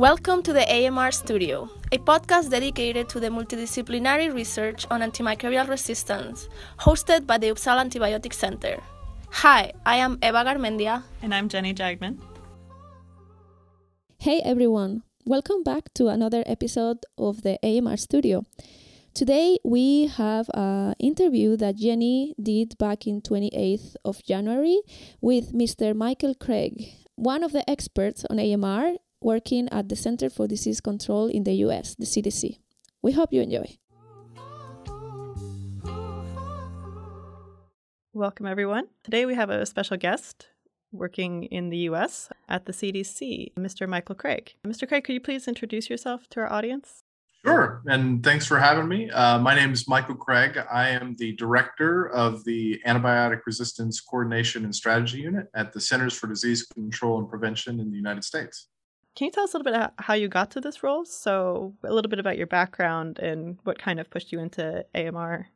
Welcome to the AMR Studio, a podcast dedicated to the multidisciplinary research on antimicrobial resistance, hosted by the Uppsala Antibiotic Center. Hi, I am Eva Garmendia. And I'm Jenny Jagman. Hey everyone, welcome back to another episode of the AMR Studio. Today we have an interview that Jenny did back in 28th of January with Mr. Michael Craig, one of the experts on AMR working at the Center for Disease Control in the US, the CDC. We hope you enjoy. Welcome, everyone. Today we have a special guest working in the US at the CDC, Mr. Michael Craig. Mr. Craig, could you please introduce yourself to our audience? Sure, and thanks for having me. Uh, my name is Michael Craig. I am the director of the Antibiotic Resistance Coordination and Strategy Unit at the Centers for Disease Control and Prevention in the United States. Can you tell us a little bit about how you got to this role? So, a little bit about your background and what kind of pushed you into AMR.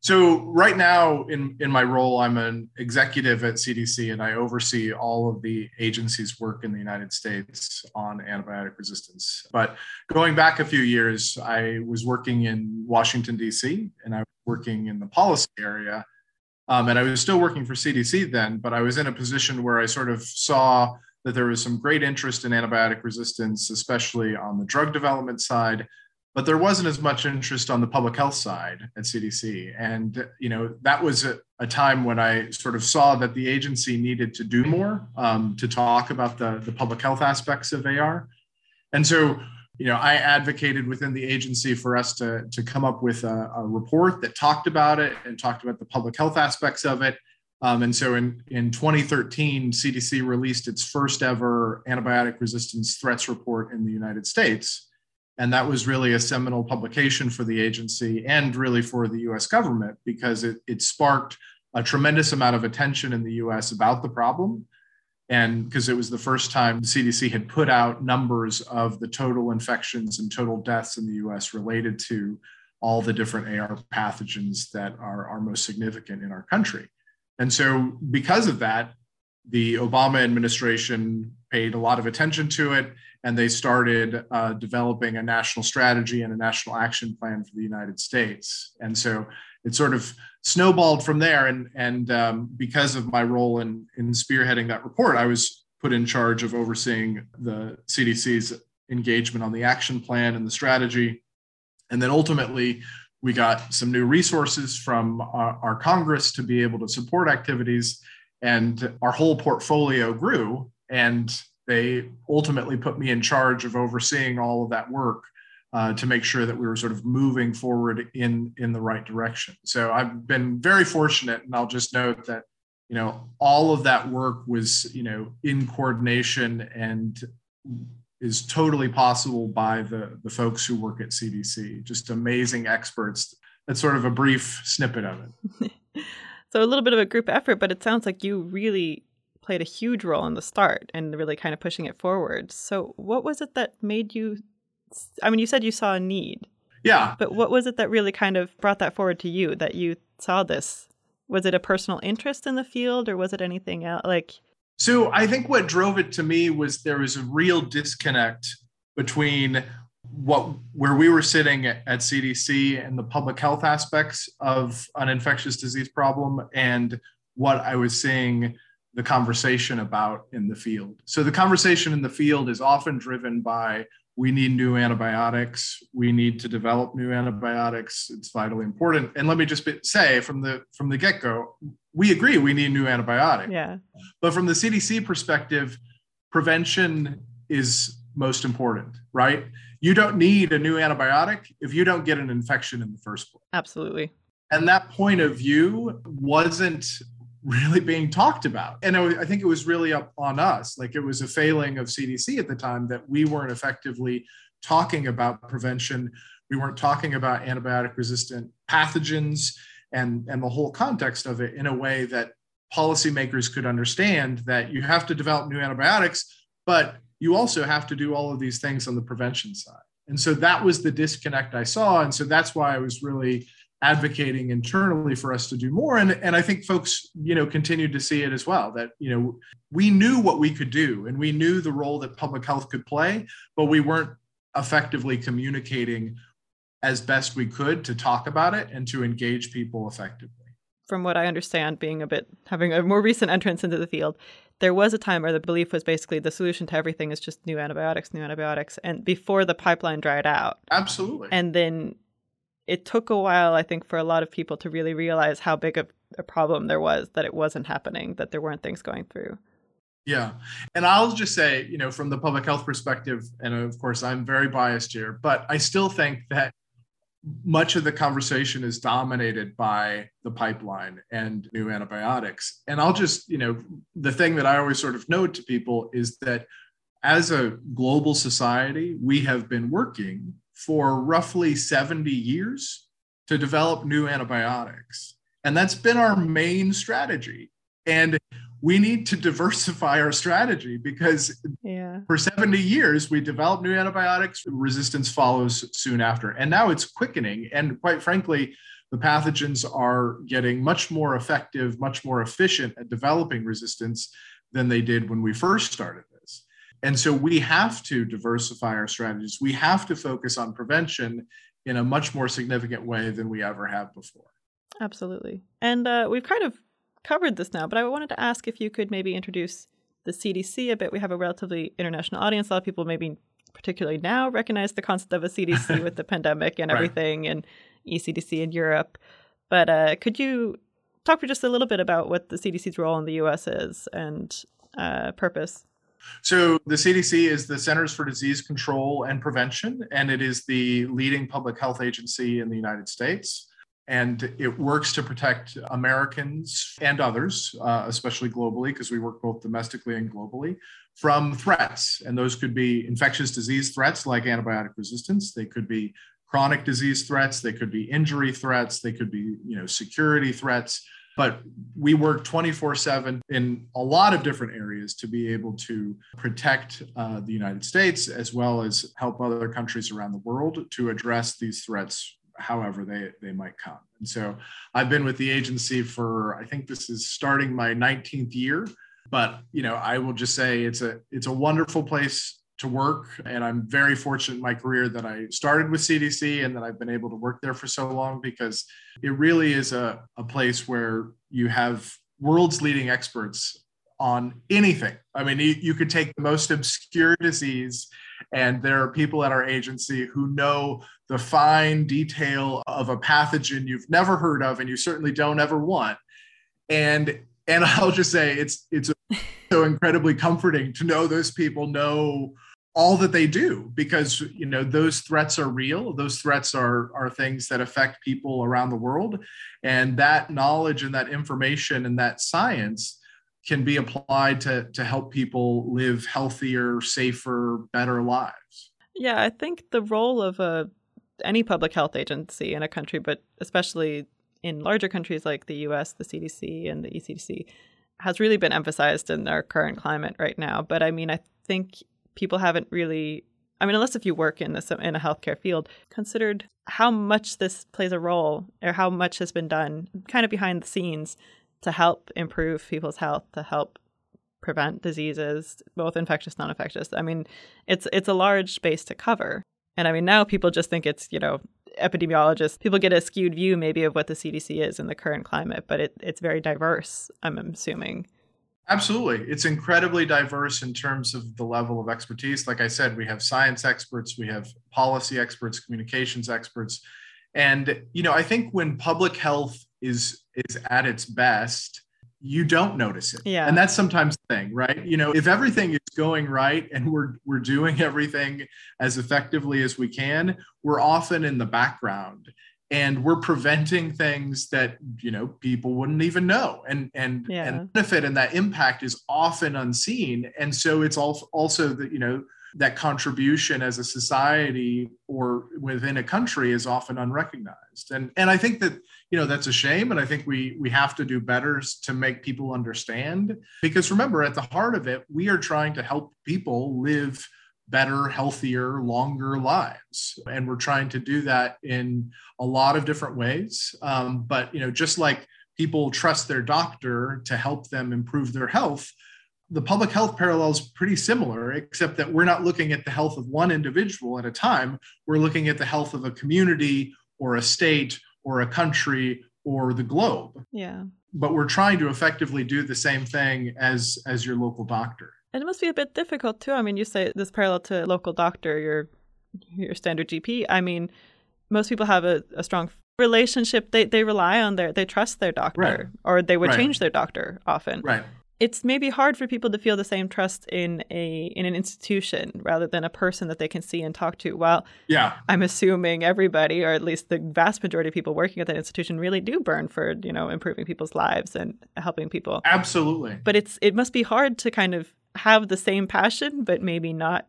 So, right now in, in my role, I'm an executive at CDC and I oversee all of the agency's work in the United States on antibiotic resistance. But going back a few years, I was working in Washington, D.C., and I was working in the policy area. Um, and I was still working for CDC then, but I was in a position where I sort of saw that there was some great interest in antibiotic resistance, especially on the drug development side, but there wasn't as much interest on the public health side at CDC. And you know that was a, a time when I sort of saw that the agency needed to do more um, to talk about the, the public health aspects of AR. And so you know, I advocated within the agency for us to, to come up with a, a report that talked about it and talked about the public health aspects of it um, and so in, in 2013, CDC released its first ever antibiotic resistance threats report in the United States. And that was really a seminal publication for the agency and really for the US government because it, it sparked a tremendous amount of attention in the US about the problem. And because it was the first time the CDC had put out numbers of the total infections and total deaths in the US related to all the different AR pathogens that are, are most significant in our country. And so, because of that, the Obama administration paid a lot of attention to it, and they started uh, developing a national strategy and a national action plan for the United States. And so, it sort of snowballed from there. And, and um, because of my role in, in spearheading that report, I was put in charge of overseeing the CDC's engagement on the action plan and the strategy. And then ultimately, we got some new resources from our, our, Congress to be able to support activities, and our whole portfolio grew. And they ultimately put me in charge of overseeing all of that work uh, to make sure that we were sort of moving forward in in the right direction. So I've been very fortunate, and I'll just note that you know all of that work was you know in coordination and is totally possible by the, the folks who work at CDC, just amazing experts. That's sort of a brief snippet of it. so, a little bit of a group effort, but it sounds like you really played a huge role in the start and really kind of pushing it forward. So, what was it that made you? I mean, you said you saw a need. Yeah. But what was it that really kind of brought that forward to you that you saw this? Was it a personal interest in the field or was it anything else? Like, so I think what drove it to me was there was a real disconnect between what where we were sitting at, at CDC and the public health aspects of an infectious disease problem and what I was seeing the conversation about in the field. So the conversation in the field is often driven by we need new antibiotics. We need to develop new antibiotics. It's vitally important. And let me just say from the from the get-go we agree we need new antibiotic yeah. But from the cdc perspective prevention is most important right? You don't need a new antibiotic if you don't get an infection in the first place. Absolutely. And that point of view wasn't really being talked about. And I think it was really up on us. Like it was a failing of CDC at the time that we weren't effectively talking about prevention. We weren't talking about antibiotic resistant pathogens and, and the whole context of it in a way that policymakers could understand that you have to develop new antibiotics, but you also have to do all of these things on the prevention side. And so that was the disconnect I saw. And so that's why I was really advocating internally for us to do more and and I think folks you know continued to see it as well that you know we knew what we could do and we knew the role that public health could play but we weren't effectively communicating as best we could to talk about it and to engage people effectively from what I understand, being a bit having a more recent entrance into the field, there was a time where the belief was basically the solution to everything is just new antibiotics, new antibiotics, and before the pipeline dried out. Absolutely. And then it took a while, I think, for a lot of people to really realize how big of a problem there was that it wasn't happening, that there weren't things going through. Yeah. And I'll just say, you know, from the public health perspective, and of course, I'm very biased here, but I still think that much of the conversation is dominated by the pipeline and new antibiotics. And I'll just, you know, the thing that I always sort of note to people is that as a global society, we have been working for roughly 70 years to develop new antibiotics. And that's been our main strategy. And we need to diversify our strategy because yeah. for 70 years we developed new antibiotics resistance follows soon after and now it's quickening and quite frankly the pathogens are getting much more effective much more efficient at developing resistance than they did when we first started and so we have to diversify our strategies we have to focus on prevention in a much more significant way than we ever have before absolutely and uh, we've kind of covered this now, but I wanted to ask if you could maybe introduce the CDC a bit. We have a relatively international audience. A lot of people maybe particularly now recognize the concept of a CDC with the pandemic and everything right. and ECDC in Europe. But uh, could you talk for just a little bit about what the CDC's role in the US is and uh, purpose? So, the CDC is the Centers for Disease Control and Prevention, and it is the leading public health agency in the United States and it works to protect Americans and others, uh, especially globally, because we work both domestically and globally, from threats. And those could be infectious disease threats like antibiotic resistance. They could be chronic disease threats. They could be injury threats. They could be, you know, security threats. But we work 24 7 in a lot of different areas to be able to protect uh, the United States as well as help other countries around the world to address these threats however they, they might come. And so I've been with the agency for, I think this is starting my 19th year, but you know, I will just say it's a, it's a wonderful place to work. And I'm very fortunate in my career that I started with CDC and that I've been able to work there for so long because it really is a, a place where you have world's leading experts on anything. I mean, you, you could take the most obscure disease and there are people at our agency who know the fine detail of a pathogen you've never heard of and you certainly don't ever want. And and I'll just say it's it's so incredibly comforting to know those people know all that they do because you know those threats are real those threats are are things that affect people around the world and that knowledge and that information and that science can be applied to to help people live healthier, safer, better lives. Yeah, I think the role of a any public health agency in a country, but especially in larger countries like the US, the CDC and the ECDC, has really been emphasized in our current climate right now. But I mean, I think people haven't really I mean, unless if you work in this in a healthcare field, considered how much this plays a role or how much has been done kind of behind the scenes to help improve people's health, to help prevent diseases, both infectious, non-infectious. I mean, it's it's a large space to cover. And I mean, now people just think it's, you know, epidemiologists, people get a skewed view maybe of what the CDC is in the current climate, but it, it's very diverse, I'm assuming. Absolutely. It's incredibly diverse in terms of the level of expertise. Like I said, we have science experts, we have policy experts, communications experts. And, you know, I think when public health is is at its best you don't notice it yeah and that's sometimes the thing right you know if everything is going right and we're we're doing everything as effectively as we can we're often in the background and we're preventing things that you know people wouldn't even know. And and yeah. and benefit and that impact is often unseen. And so it's also that you know that contribution as a society or within a country is often unrecognized. And and i think that you know that's a shame and i think we we have to do better to make people understand. Because remember at the heart of it we are trying to help people live better, healthier, longer lives. And we're trying to do that in a lot of different ways. Um, but you know, just like people trust their doctor to help them improve their health, the public health parallel is pretty similar, except that we're not looking at the health of one individual at a time. We're looking at the health of a community or a state or a country or the globe. Yeah. But we're trying to effectively do the same thing as as your local doctor. And it must be a bit difficult too. I mean, you say this parallel to local doctor, your your standard GP. I mean, most people have a, a strong relationship. They they rely on their they trust their doctor, Right. or they would Right. change their doctor often. Right. It's maybe hard for people to feel the same trust in a in an institution rather than a person that they can see and talk to. Well, Yeah. I'm assuming everybody, or at least the vast majority of people working at that institution, really do burn for you know improving people's lives and helping people. Absolutely. But it's it must be hard to kind of have the same passion, but maybe not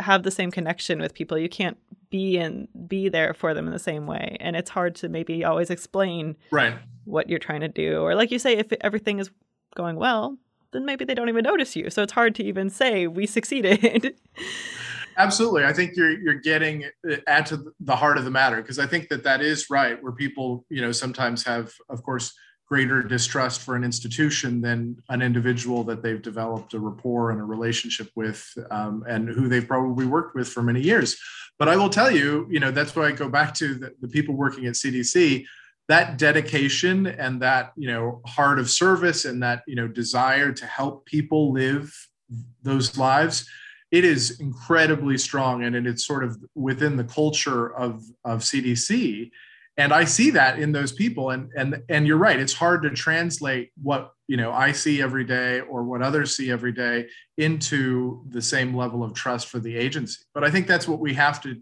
have the same connection with people. You can't be and be there for them in the same way, and it's hard to maybe always explain Right. what you're trying to do. Or like you say, if everything is going well, then maybe they don't even notice you. So it's hard to even say we succeeded. Absolutely. I think you're you're getting uh, at to the heart of the matter because I think that that is right where people, you know, sometimes have of course greater distrust for an institution than an individual that they've developed a rapport and a relationship with um, and who they've probably worked with for many years. But I will tell you, you know, that's why I go back to the, the people working at CDC that dedication and that you know heart of service and that you know desire to help people live those lives it is incredibly strong and it's sort of within the culture of of cdc and i see that in those people and and and you're right it's hard to translate what you know i see every day or what others see every day into the same level of trust for the agency but i think that's what we have to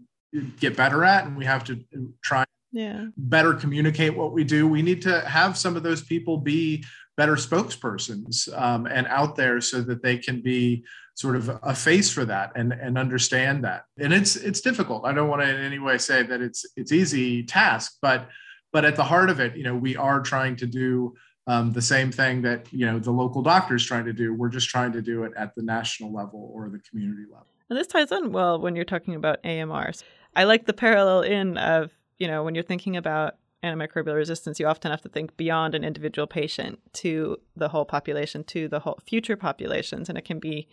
get better at and we have to try yeah. better communicate what we do. We need to have some of those people be better spokespersons um, and out there so that they can be sort of a face for that and, and understand that. And it's it's difficult. I don't want to in any way say that it's it's easy task, but but at the heart of it, you know, we are trying to do um, the same thing that you know the local doctors trying to do. We're just trying to do it at the national level or the community level. And this ties in well when you're talking about AMRs. I like the parallel in of you know, when you're thinking about antimicrobial resistance, you often have to think beyond an individual patient to the whole population, to the whole future populations, and it can be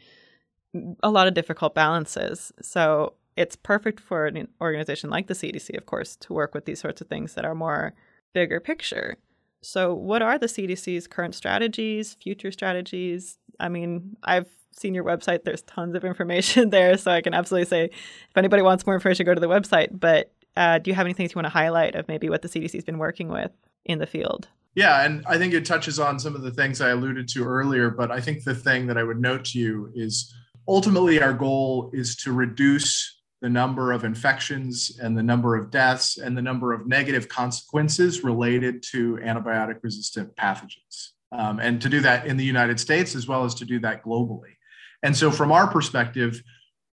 a lot of difficult balances. So it's perfect for an organization like the CDC, of course, to work with these sorts of things that are more bigger picture. So, what are the CDC's current strategies, future strategies? I mean, I've seen your website. There's tons of information there, so I can absolutely say if anybody wants more information, go to the website. But uh, do you have anything you want to highlight of maybe what the CDC's been working with in the field? Yeah, and I think it touches on some of the things I alluded to earlier. But I think the thing that I would note to you is ultimately our goal is to reduce the number of infections and the number of deaths and the number of negative consequences related to antibiotic resistant pathogens. Um, and to do that in the United States as well as to do that globally. And so, from our perspective,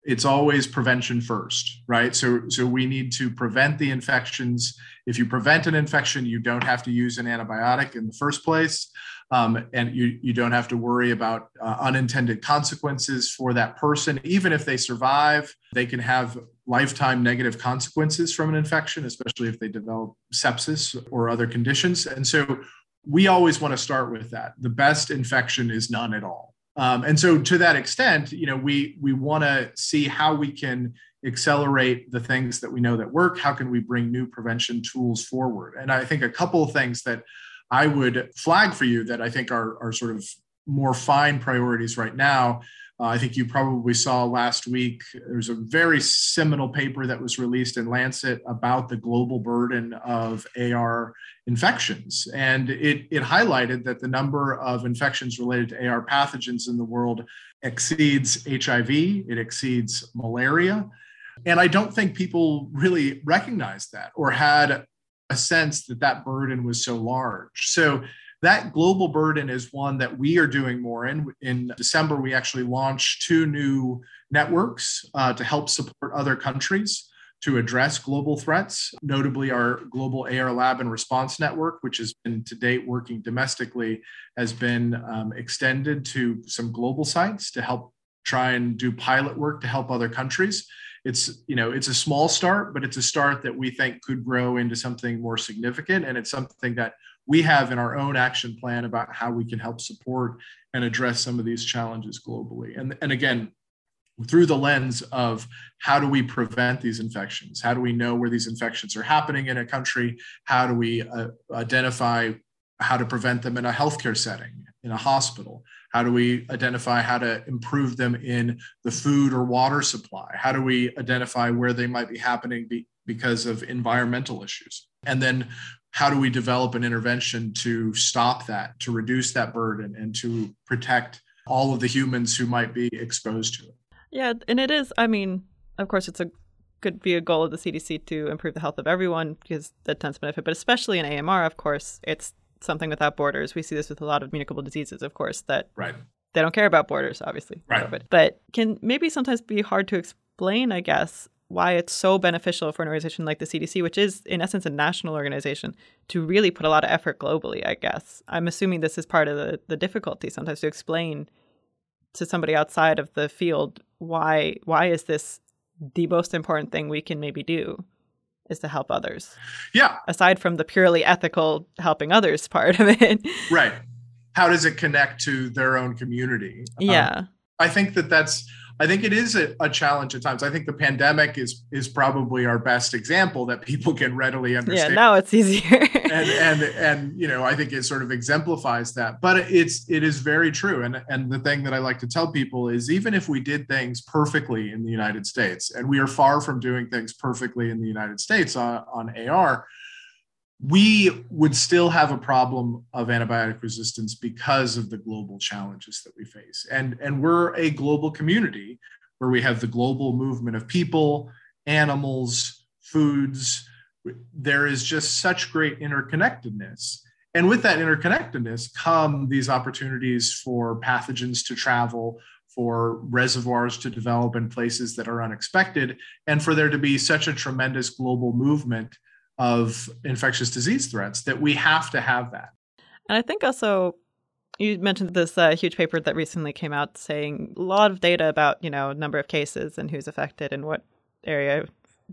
it's always prevention first, right? So, so we need to prevent the infections. If you prevent an infection, you don't have to use an antibiotic in the first place. Um, and you, you don't have to worry about uh, unintended consequences for that person. Even if they survive, they can have lifetime negative consequences from an infection, especially if they develop sepsis or other conditions. And so we always want to start with that. The best infection is none at all. Um, and so to that extent, you know, we we want to see how we can accelerate the things that we know that work. How can we bring new prevention tools forward? And I think a couple of things that I would flag for you that I think are, are sort of more fine priorities right now. Uh, I think you probably saw last week, there's a very seminal paper that was released in Lancet about the global burden of AR infections. And it, it highlighted that the number of infections related to AR pathogens in the world exceeds HIV, it exceeds malaria. And I don't think people really recognized that or had a sense that that burden was so large. So that global burden is one that we are doing more in. In December, we actually launched two new networks uh, to help support other countries to address global threats, notably our global AR lab and response network, which has been to date working domestically, has been um, extended to some global sites to help try and do pilot work to help other countries. It's you know it's a small start, but it's a start that we think could grow into something more significant, and it's something that we have in our own action plan about how we can help support and address some of these challenges globally. And and again, through the lens of how do we prevent these infections? How do we know where these infections are happening in a country? How do we uh, identify how to prevent them in a healthcare setting, in a hospital? How do we identify how to improve them in the food or water supply? How do we identify where they might be happening be, because of environmental issues? And then how do we develop an intervention to stop that, to reduce that burden, and to protect all of the humans who might be exposed to it? Yeah, and it is. I mean, of course, it's a could be a goal of the CDC to improve the health of everyone because that tends to benefit. But especially in AMR, of course, it's something without borders. We see this with a lot of communicable diseases, of course, that right. they don't care about borders, obviously. Right. But can maybe sometimes be hard to explain, I guess, why it's so beneficial for an organization like the CDC, which is in essence a national organization, to really put a lot of effort globally, I guess. I'm assuming this is part of the, the difficulty sometimes to explain to somebody outside of the field why why is this the most important thing we can maybe do is to help others. Yeah. Aside from the purely ethical helping others part of it. Right. How does it connect to their own community? Yeah. Um, I think that that's I think it is a, a, challenge at times. I think the pandemic is is probably our best example that people can readily understand. Yeah, now it's easier. and and and you know, I think it sort of exemplifies that. But it's it is very true. And and the thing that I like to tell people is even if we did things perfectly in the United States, and we are far from doing things perfectly in the United States on, on AR, we would still have a problem of antibiotic resistance because of the global challenges that we face. And, and we're a global community where we have the global movement of people, animals, foods. There is just such great interconnectedness. And with that interconnectedness come these opportunities for pathogens to travel, for reservoirs to develop in places that are unexpected, and for there to be such a tremendous global movement of infectious disease threats that we have to have that. And I think also you mentioned this uh, huge paper that recently came out saying a lot of data about you know number of cases and who's affected and what area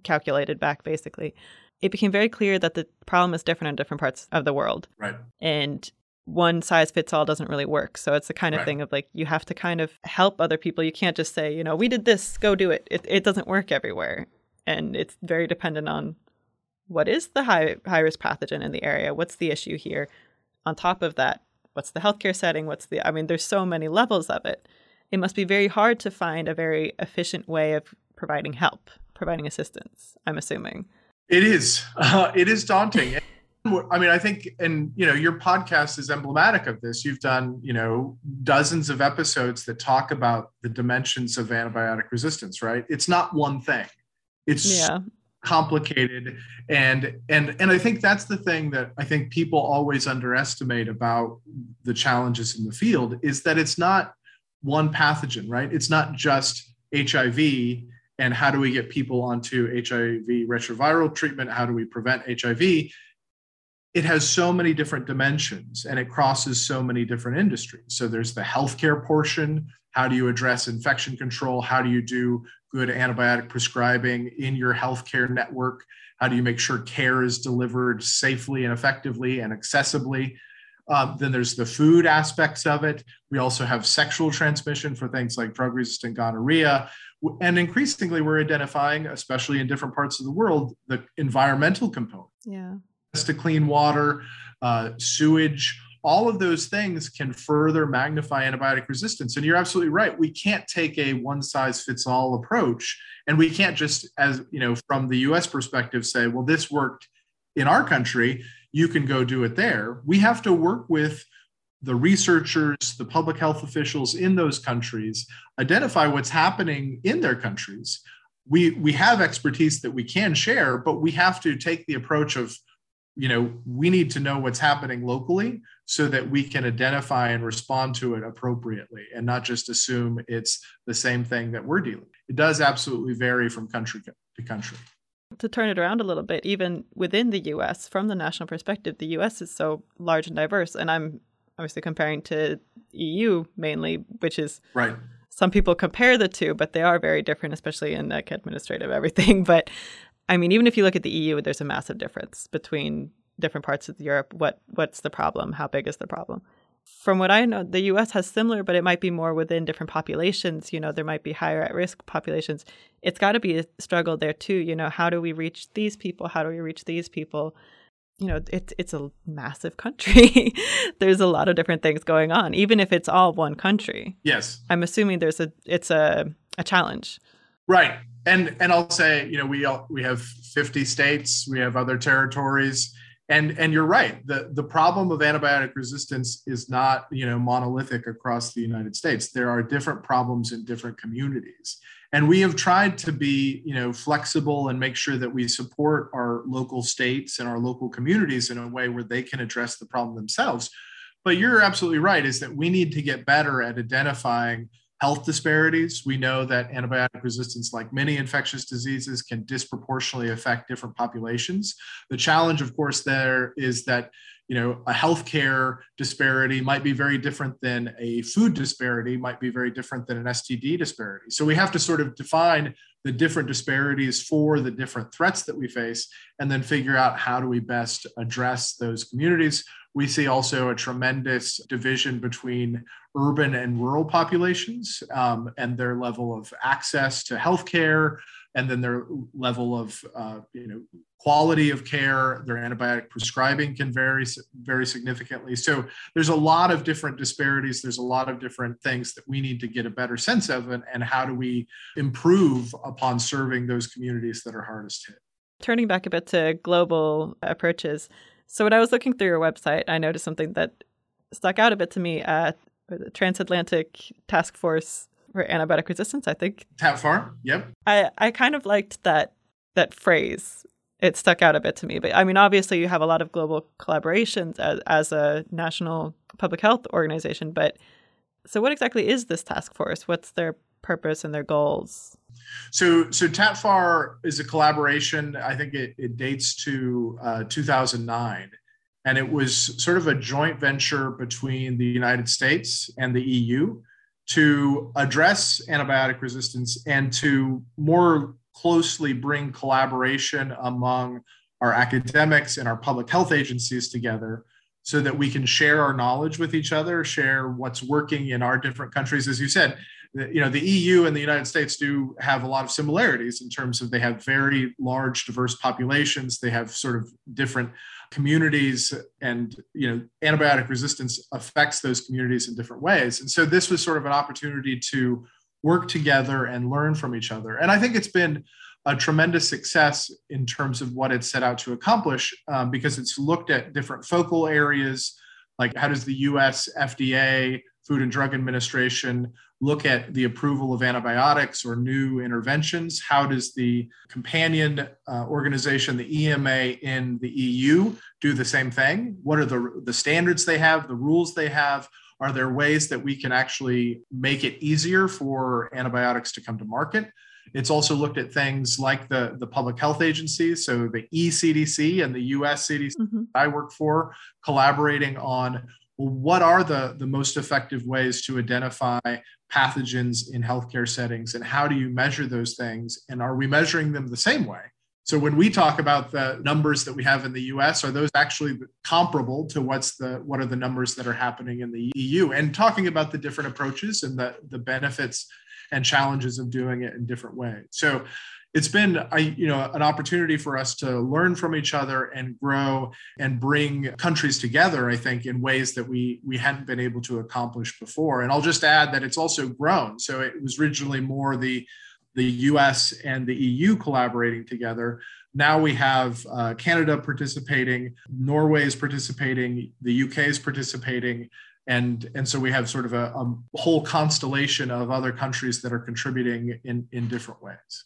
calculated back basically. It became very clear that the problem is different in different parts of the world. Right. And one size fits all doesn't really work. So it's the kind of right. thing of like you have to kind of help other people. You can't just say, you know, we did this, go do it. It it doesn't work everywhere. And it's very dependent on what is the high high risk pathogen in the area? What's the issue here? On top of that, what's the healthcare setting? What's the I mean, there's so many levels of it. It must be very hard to find a very efficient way of providing help, providing assistance. I'm assuming it is. Uh, it is daunting. I mean, I think, and you know, your podcast is emblematic of this. You've done, you know, dozens of episodes that talk about the dimensions of antibiotic resistance. Right? It's not one thing. It's yeah complicated. And and and i think that's the thing that i think people always underestimate about the challenges in the field is that it's not one pathogen right? It's not just hiv and how do we get people onto hiv retroviral treatment? How do we prevent hiv it has so many different dimensions and it crosses so many different industries. So there's the healthcare portion. How do you address infection control? How do you do good antibiotic prescribing in your healthcare network? How do you make sure care is delivered safely and effectively and accessibly? Um, then there's the food aspects of it. We also have sexual transmission for things like drug resistant gonorrhea. And increasingly, we're identifying, especially in different parts of the world, the environmental component. Yeah. To clean water, uh, sewage, all of those things can further magnify antibiotic resistance. And you're absolutely right. We can't take a one size fits all approach. And we can't just, as you know, from the US perspective, say, well, this worked in our country, you can go do it there. We have to work with the researchers, the public health officials in those countries, identify what's happening in their countries. We, we have expertise that we can share, but we have to take the approach of you know we need to know what's happening locally so that we can identify and respond to it appropriately and not just assume it's the same thing that we're dealing it does absolutely vary from country to country. To turn it around a little bit even within the US from the national perspective the US is so large and diverse and I'm obviously comparing to EU mainly which is right. some people compare the two, but they are very different, especially in like administrative everything. But I mean, even if you look at the EU, there's a massive difference between different parts of Europe. What what's the problem? How big is the problem? From what I know, the US has similar, but it might be more within different populations. You know, there might be higher at risk populations. It's got to be a struggle there too. You know, how do we reach these people? How do we reach these people? You know, it's it's a massive country. there's a lot of different things going on, even if it's all one country. Yes, I'm assuming there's a it's a a challenge. Right, and and I'll say, you know, we all, we have 50 states, we have other territories and and you're right. The the problem of antibiotic resistance is not you know monolithic across the united states. There are different problems in different communities. And we have tried to be you know flexible and make sure that we support our local states and our local communities in a way where they can address the problem themselves. But you're absolutely right is that we need to get better at identifying health disparities. We know that antibiotic resistance, like many infectious diseases, can disproportionately affect different populations. The challenge, of course, there is that you know a healthcare disparity might be very different than a food disparity might be very different than an std disparity. So we have to sort of define the different disparities for the different threats that we face and then figure out how do we best address those communities. We see also a tremendous division between urban and rural populations um, and their level of access to healthcare, and then their level of uh, you know quality of care. Their antibiotic prescribing can vary very significantly. So there's a lot of different disparities. There's a lot of different things that we need to get a better sense of, and, and how do we improve upon serving those communities that are hardest hit. Turning back a bit to global approaches so when I was looking through your website, I noticed something that stuck out a bit to me at the Transatlantic Task Force for Antibiotic Resistance, I think. TATFAR, yep. I, I kind of liked that that phrase. It stuck out a bit to me. But I mean, obviously, you have a lot of global collaborations as, as a national public health organization. But so, what exactly is this task force? What's their purpose and their goals? So, so TATFAR is a collaboration. I think it, it dates to uh, 2009, and it was sort of a joint venture between the United States and the EU to address antibiotic resistance and to more closely bring collaboration among our academics and our public health agencies together so that we can share our knowledge with each other, share what's working in our different countries. As you said, you know the EU and the United States do have a lot of similarities in terms of they have very large diverse populations. They have sort of different communities and you know antibiotic resistance affects those communities in different ways. And so this was sort of an opportunity to work together and learn from each other. And I think it's been a tremendous success in terms of what it set out to accomplish um, because it's looked at different focal areas like how does the US FDA Food and Drug Administration look at the approval of antibiotics or new interventions? How does the companion uh, organization, the EMA in the EU, do the same thing? What are the, the standards they have, the rules they have? Are there ways that we can actually make it easier for antibiotics to come to market? It's also looked at things like the, the public health agencies, so the ECDC and the US CDC mm-hmm. I work for, collaborating on well, what are the, the most effective ways to identify pathogens in healthcare settings and how do you measure those things? And are we measuring them the same way? So when we talk about the numbers that we have in the US, are those actually comparable to what's the what are the numbers that are happening in the EU? And talking about the different approaches and the, the benefits and challenges of doing it in different ways. So it's been you know an opportunity for us to learn from each other and grow and bring countries together i think in ways that we we hadn't been able to accomplish before. And i'll just add that it's also grown. So it was originally more the the us and the eu collaborating together. Now we have uh, canada participating norway is participating the uk is participating and and so we have sort of a, a whole constellation of other countries that are contributing in in different ways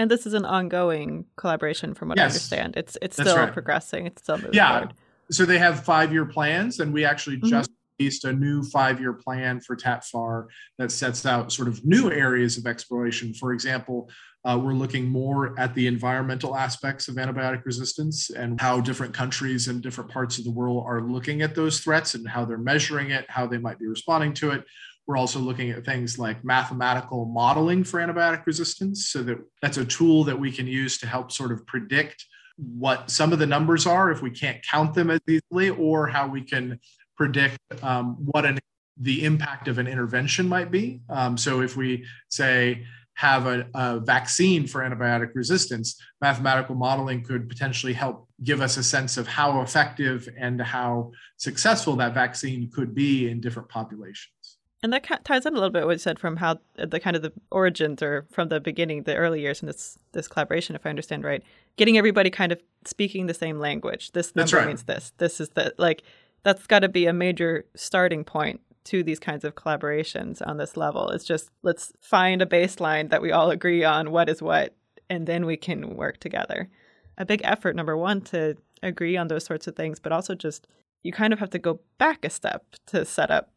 and this is an ongoing collaboration, from what yes. I understand. It's it's still right. progressing. It's still moving yeah. Forward. So they have five year plans, and we actually mm-hmm. just released a new five year plan for TATFAR that sets out sort of new areas of exploration. For example, uh, we're looking more at the environmental aspects of antibiotic resistance and how different countries and different parts of the world are looking at those threats and how they're measuring it, how they might be responding to it. We're also looking at things like mathematical modeling for antibiotic resistance. So that that's a tool that we can use to help sort of predict what some of the numbers are if we can't count them as easily, or how we can predict um, what an, the impact of an intervention might be. Um, so if we say have a, a, vaccine for antibiotic resistance, mathematical modeling could potentially help give us a sense of how effective and how successful that vaccine could be in different populations. And that ties in a little bit what you said from how uh, the kind of the origins or from the beginning, the early years in this this collaboration, if I understand right, getting everybody kind of speaking the same language. This number right. means this. This is the like that's got to be a major starting point to these kinds of collaborations on this level. It's just let's find a baseline that we all agree on what is what, and then we can work together. A big effort, number one, to agree on those sorts of things, but also just you kind of have to go back a step to set up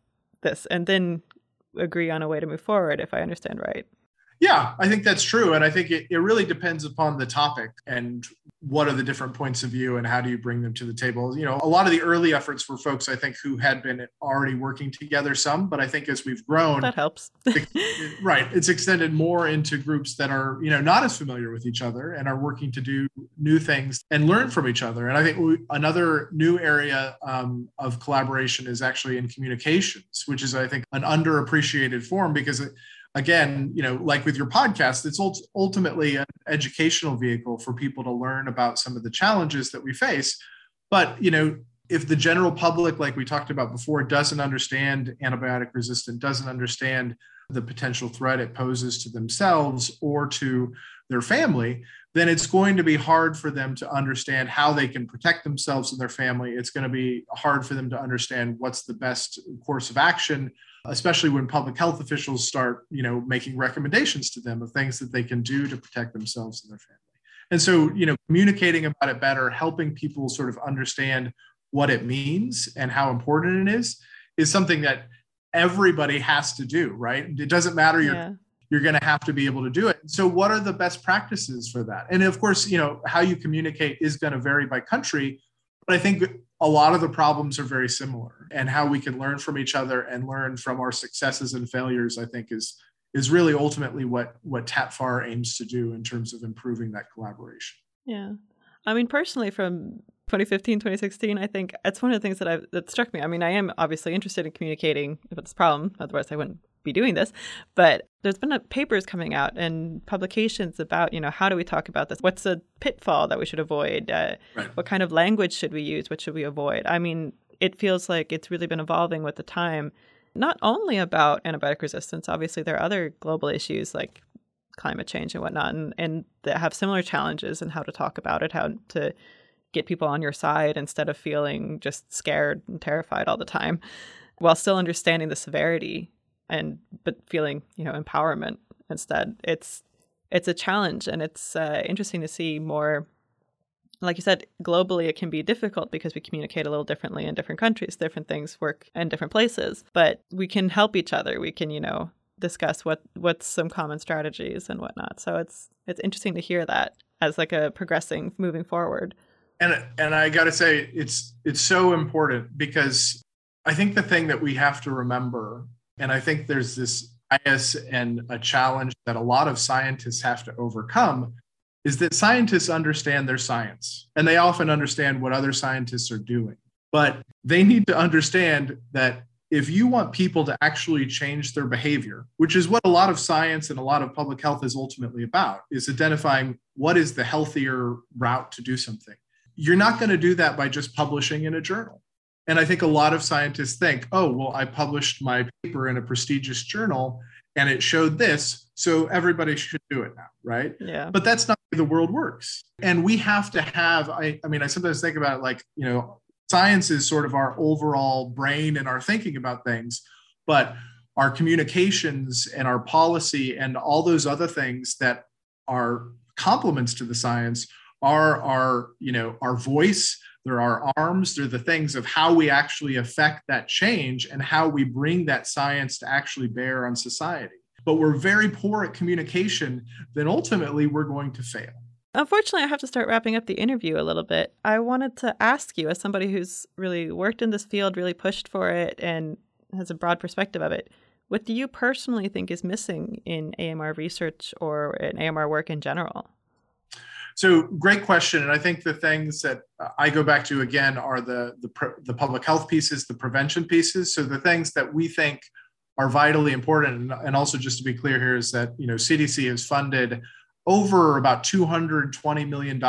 this and then agree on a way to move forward, if I understand right. Yeah, I think that's true. And I think it, it really depends upon the topic and what are the different points of view and how do you bring them to the table. You know, a lot of the early efforts were folks, I think, who had been already working together some, but I think as we've grown, that helps. right. It's extended more into groups that are, you know, not as familiar with each other and are working to do new things and learn from each other. And I think we, another new area um, of collaboration is actually in communications, which is, I think, an underappreciated form because it, again, you know, like with your podcast, it's ultimately an educational vehicle for people to learn about some of the challenges that we face. But, you know, if the general public, like we talked about before, doesn't understand antibiotic resistant, doesn't understand the potential threat it poses to themselves or to their family, then it's going to be hard for them to understand how they can protect themselves and their family. It's going to be hard for them to understand what's the best course of action especially when public health officials start, you know, making recommendations to them of things that they can do to protect themselves and their family. And so, you know, communicating about it better, helping people sort of understand what it means and how important it is, is something that everybody has to do, right? It doesn't matter you're yeah. you're going to have to be able to do it. So what are the best practices for that? And of course, you know, how you communicate is going to vary by country, but I think a lot of the problems are very similar and how we can learn from each other and learn from our successes and failures i think is is really ultimately what what TATFAR aims to do in terms of improving that collaboration. Yeah. I mean personally from 2015 2016 i think it's one of the things that i that struck me. I mean i am obviously interested in communicating about this problem otherwise i wouldn't be doing this. But there's been a, papers coming out and publications about, you know, how do we talk about this? What's a pitfall that we should avoid? Uh, right. What kind of language should we use? What should we avoid? I mean, it feels like it's really been evolving with the time, not only about antibiotic resistance. Obviously, there are other global issues like climate change and whatnot, and, and that have similar challenges and how to talk about it, how to get people on your side instead of feeling just scared and terrified all the time while still understanding the severity and but feeling you know empowerment instead. It's it's a challenge and it's uh, interesting to see more like you said globally it can be difficult because we communicate a little differently in different countries different things work in different places but we can help each other. We can you know discuss what what's some common strategies and whatnot. So it's it's interesting to hear that as like a progressing moving forward. And and i got to say it's it's so important because i think the thing that we have to remember and I think there's this bias and a challenge that a lot of scientists have to overcome is that scientists understand their science and they often understand what other scientists are doing. But they need to understand that if you want people to actually change their behavior, which is what a lot of science and a lot of public health is ultimately about, is identifying what is the healthier route to do something. You're not going to do that by just publishing in a journal. And I think a lot of scientists think, oh, well, I published my paper in a prestigious journal and it showed this. So everybody should do it now, right? Yeah. But that's not the world works. And we have to have, I, I mean, I sometimes think about it like, you know, science is sort of our overall brain and our thinking about things, but our communications and our policy and all those other things that are complements to the science are our, you know, our voice, there are our arms, they're the things of how we actually affect that change and how we bring that science to actually bear on society. But we're very poor at communication, then ultimately we're going to fail. Unfortunately, I have to start wrapping up the interview a little bit. I wanted to ask you, as somebody who's really worked in this field, really pushed for it, and has a broad perspective of it, What do you personally think is missing in AMR research or in AMR work in general? So great question, and I think the things that uh, I go back to again are the the, the public health pieces, the prevention pieces. So the things that we think are vitally important, and also just to be clear here is that you know CDC has funded over about $220 million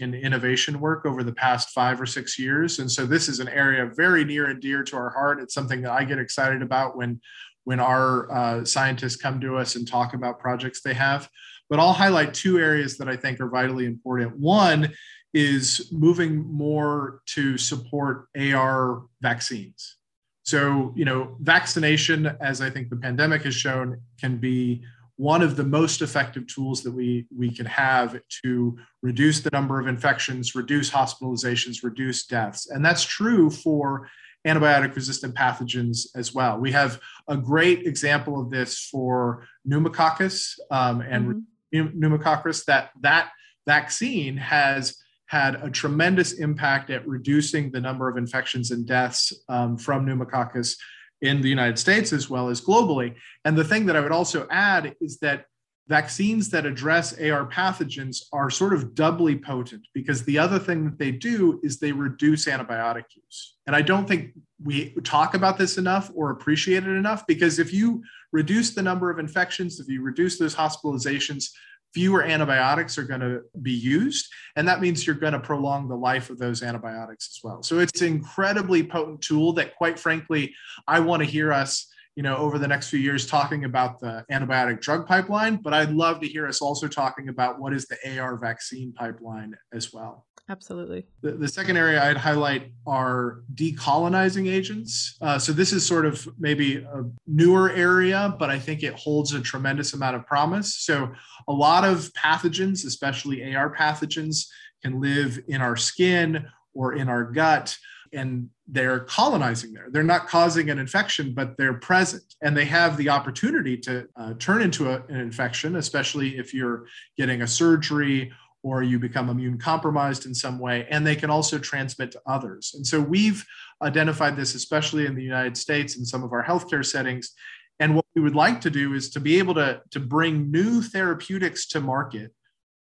in innovation work over the past five or six years. And so this is an area very near and dear to our heart. It's something that I get excited about when, when our uh, scientists come to us and talk about projects they have. But I'll highlight two areas that I think are vitally important. One is moving more to support AR vaccines. So, you know, vaccination, as I think the pandemic has shown, can be one of the most effective tools that we, we can have to reduce the number of infections, reduce hospitalizations, reduce deaths. And that's true for antibiotic resistant pathogens as well. We have a great example of this for pneumococcus um, and mm-hmm pneumococcus, that that vaccine has had a tremendous impact at reducing the number of infections and deaths um, from pneumococcus in the United States as well as globally. And the thing that I would also add is that vaccines that address AR pathogens are sort of doubly potent because the other thing that they do is they reduce antibiotic use. And I don't think we talk about this enough or appreciate it enough because if you reduce the number of infections, if you reduce those hospitalizations, fewer antibiotics are going to be used. And that means you're going to prolong the life of those antibiotics as well. So it's an incredibly potent tool that, quite frankly, I want to hear us you know over the next few years talking about the antibiotic drug pipeline but i'd love to hear us also talking about what is the ar vaccine pipeline as well. Absolutely. The, the second area i'd highlight are decolonizing agents. Uh, so this is sort of maybe a newer area but i think it holds a tremendous amount of promise. So a lot of pathogens especially ar pathogens can live in our skin or in our gut and they're colonizing there. They're not causing an infection, but they're present and they have the opportunity to uh, turn into a, an infection, especially if you're getting a surgery or you become immune compromised in some way. And they can also transmit to others. And so we've identified this, especially in the United States in some of our healthcare settings. And what we would like to do is to be able to, to bring new therapeutics to market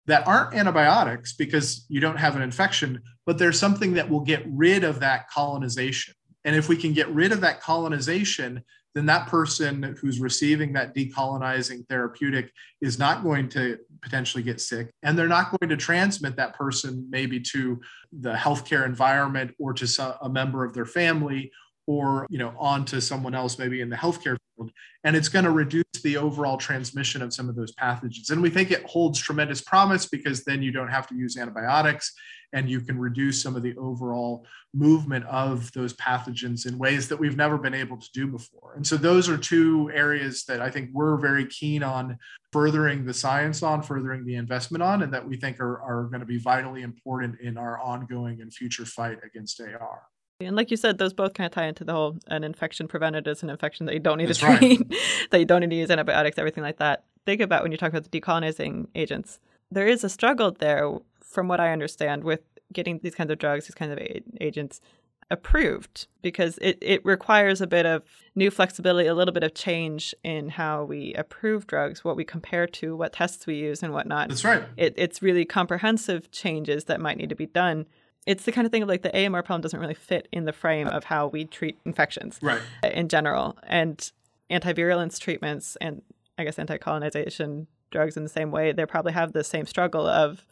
that aren't antibiotics because you don't have an infection, but there's something that will get rid of that colonization. And if we can get rid of that colonization, then that person who's receiving that decolonizing therapeutic is not going to potentially get sick. And they're not going to transmit that person maybe to the healthcare environment or to a member of their family or you know onto someone else maybe in the healthcare field and it's going to reduce the overall transmission of some of those pathogens. And we think it holds tremendous promise because then you don't have to use antibiotics and you can reduce some of the overall movement of those pathogens in ways that we've never been able to do before. And so those are two areas that i think we're very keen on furthering the science on furthering the investment on and that we think are, are going to be vitally important in our ongoing and future fight against ar and like you said, those both kind of tie into the whole an infection prevented is an infection that you don't need That's to treat, right. that you don't need to use antibiotics, everything like that. Think about when you talk about the decolonizing agents. There is a struggle there, from what I understand, with getting these kinds of drugs, these kinds of a- agents approved because it, it requires a bit of new flexibility, a little bit of change in how we approve drugs, what we compare to, what tests we use, and whatnot. That's right. It, it's really comprehensive changes that might need to be done it's the kind of thing of like the AMR problem doesn't really fit in the frame of how we treat infections right. in general. And antivirulence treatments and I guess anti-colonization drugs in the same way, they probably have the same struggle of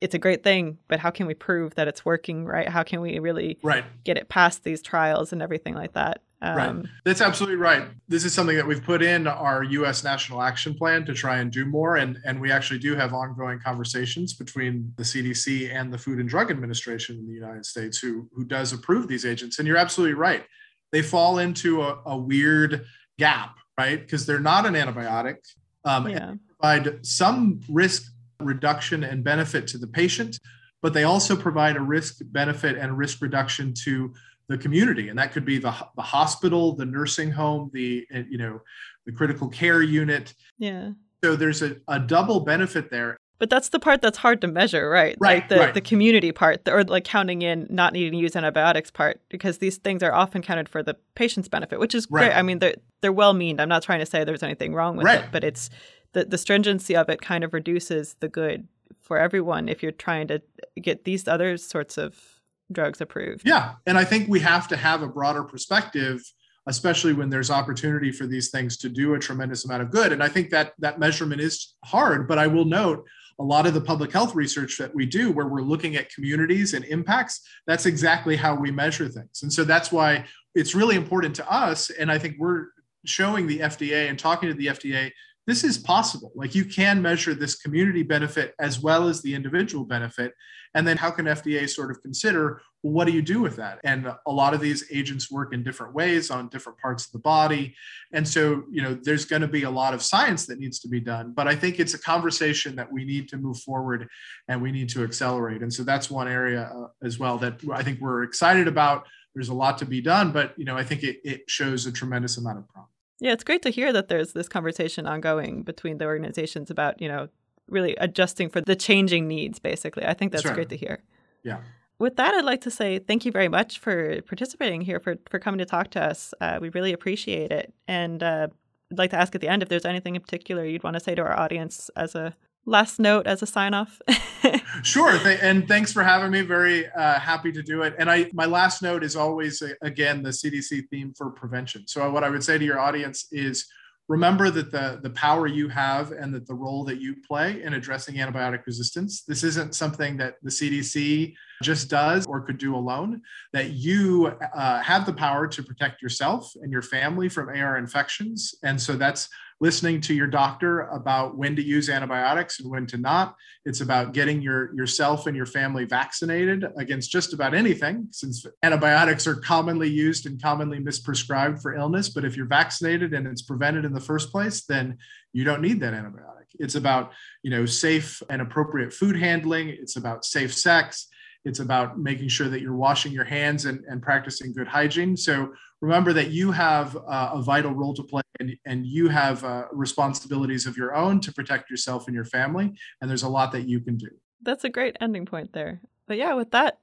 it's a great thing, but how can we prove that it's working right? How can we really right. get it past these trials and everything like that? Um, right. That's absolutely right. This is something that we've put in our U.S. National Action Plan to try and do more, and and we actually do have ongoing conversations between the CDC and the Food and Drug Administration in the United States, who who does approve these agents. And you're absolutely right; they fall into a, a weird gap, right? Because they're not an antibiotic. Um, yeah. provide some risk reduction and benefit to the patient, but they also provide a risk benefit and risk reduction to the community and that could be the, the hospital the nursing home the you know the critical care unit yeah so there's a, a double benefit there But that's the part that's hard to measure, right? Right, Like the, right. the community part, or like counting in not needing to use antibiotics part, because these things are often counted for the patient's benefit, which is great. Right. I mean, they're they're well meaned. I'm not trying to say there's anything wrong with Right. it, but it's the the stringency of it kind of reduces the good for everyone if you're trying to get these other sorts of drugs approved. Yeah. And I think we have to have a broader perspective, especially when there's opportunity for these things to do a tremendous amount of good. And I think that that measurement is hard, but I will note a lot of the public health research that we do where we're looking at communities and impacts, that's exactly how we measure things. And so that's why it's really important to us. And I think we're showing the FDA and talking to the FDA this is possible. Like you can measure this community benefit as well as the individual benefit. And then how can FDA sort of consider, well, what do you do with that? And a lot of these agents work in different ways on different parts of the body. And so, you know, there's going to be a lot of science that needs to be done. But I think it's a conversation that we need to move forward and we need to accelerate. And so that's one area uh, as well that I think we're excited about. There's a lot to be done, but, you know, I think it, it shows a tremendous amount of promise. Yeah, it's great to hear that there's this conversation ongoing between the organizations about, you know, really adjusting for the changing needs, basically. I think that's, right. great to hear. Yeah. With that, I'd like to say thank you very much for participating here, for, for coming to talk to us. Uh, we really appreciate it. And uh, I'd like to ask at the end if there's anything in particular you'd want to say to our audience as a last note, as a sign off. Sure, th- and thanks for having me. Very uh, happy to do it. And I, my last note is always again the CDC theme for prevention. So what I would say to your audience is remember that the the power you have and that the role that you play in addressing antibiotic resistance. This isn't something that the CDC just does or could do alone. That you uh, have the power to protect yourself and your family from AR infections, and so that's listening to your doctor about when to use antibiotics and when to not. It's about getting your yourself and your family vaccinated against just about anything, since antibiotics are commonly used and commonly misprescribed for illness. But if you're vaccinated and it's prevented in the first place, then you don't need that antibiotic. It's about you know safe and appropriate food handling. It's about safe sex. It's about making sure that you're washing your hands and, and practicing good hygiene. So remember that you have uh, a vital role to play and, and you have uh, responsibilities of your own to protect yourself and your family. And there's a lot that you can do. that's a great ending point there. But yeah, with that,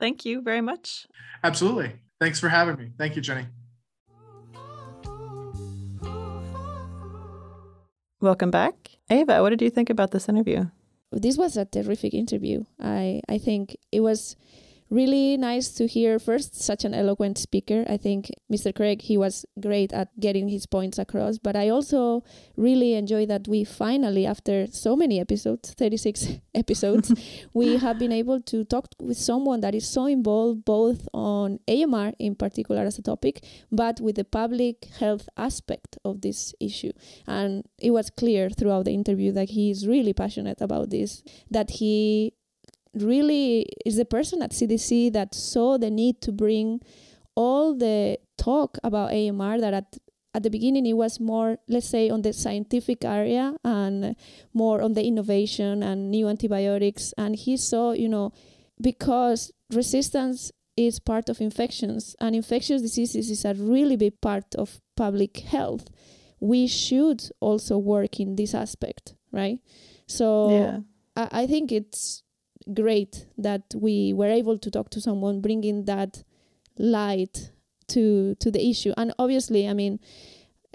thank you very much. Absolutely. Thanks for having me. Thank you, Jenny. Welcome back. Ava, what did you think about this interview? This was a terrific interview. I I think it was really nice to hear first such an eloquent speaker. I think Mr. Craig he was great at getting his points across, but I also really enjoy that we finally after so many episodes, 36 episodes, we have been able to talk with someone that is so involved both on AMR in particular as a topic, but with the public health aspect of this issue. And it was clear throughout the interview that he is really passionate about this, that he really is the person at CDC that saw the need to bring all the talk about AMR that at at the beginning it was more let's say on the scientific area and more on the innovation and new antibiotics. And he saw you know because resistance is part of infections and infectious diseases is a really big part of public health. We should also work in this aspect right? So yeah. I, I think it's great that we were able to talk to someone bringing that light to to the issue. And obviously i mean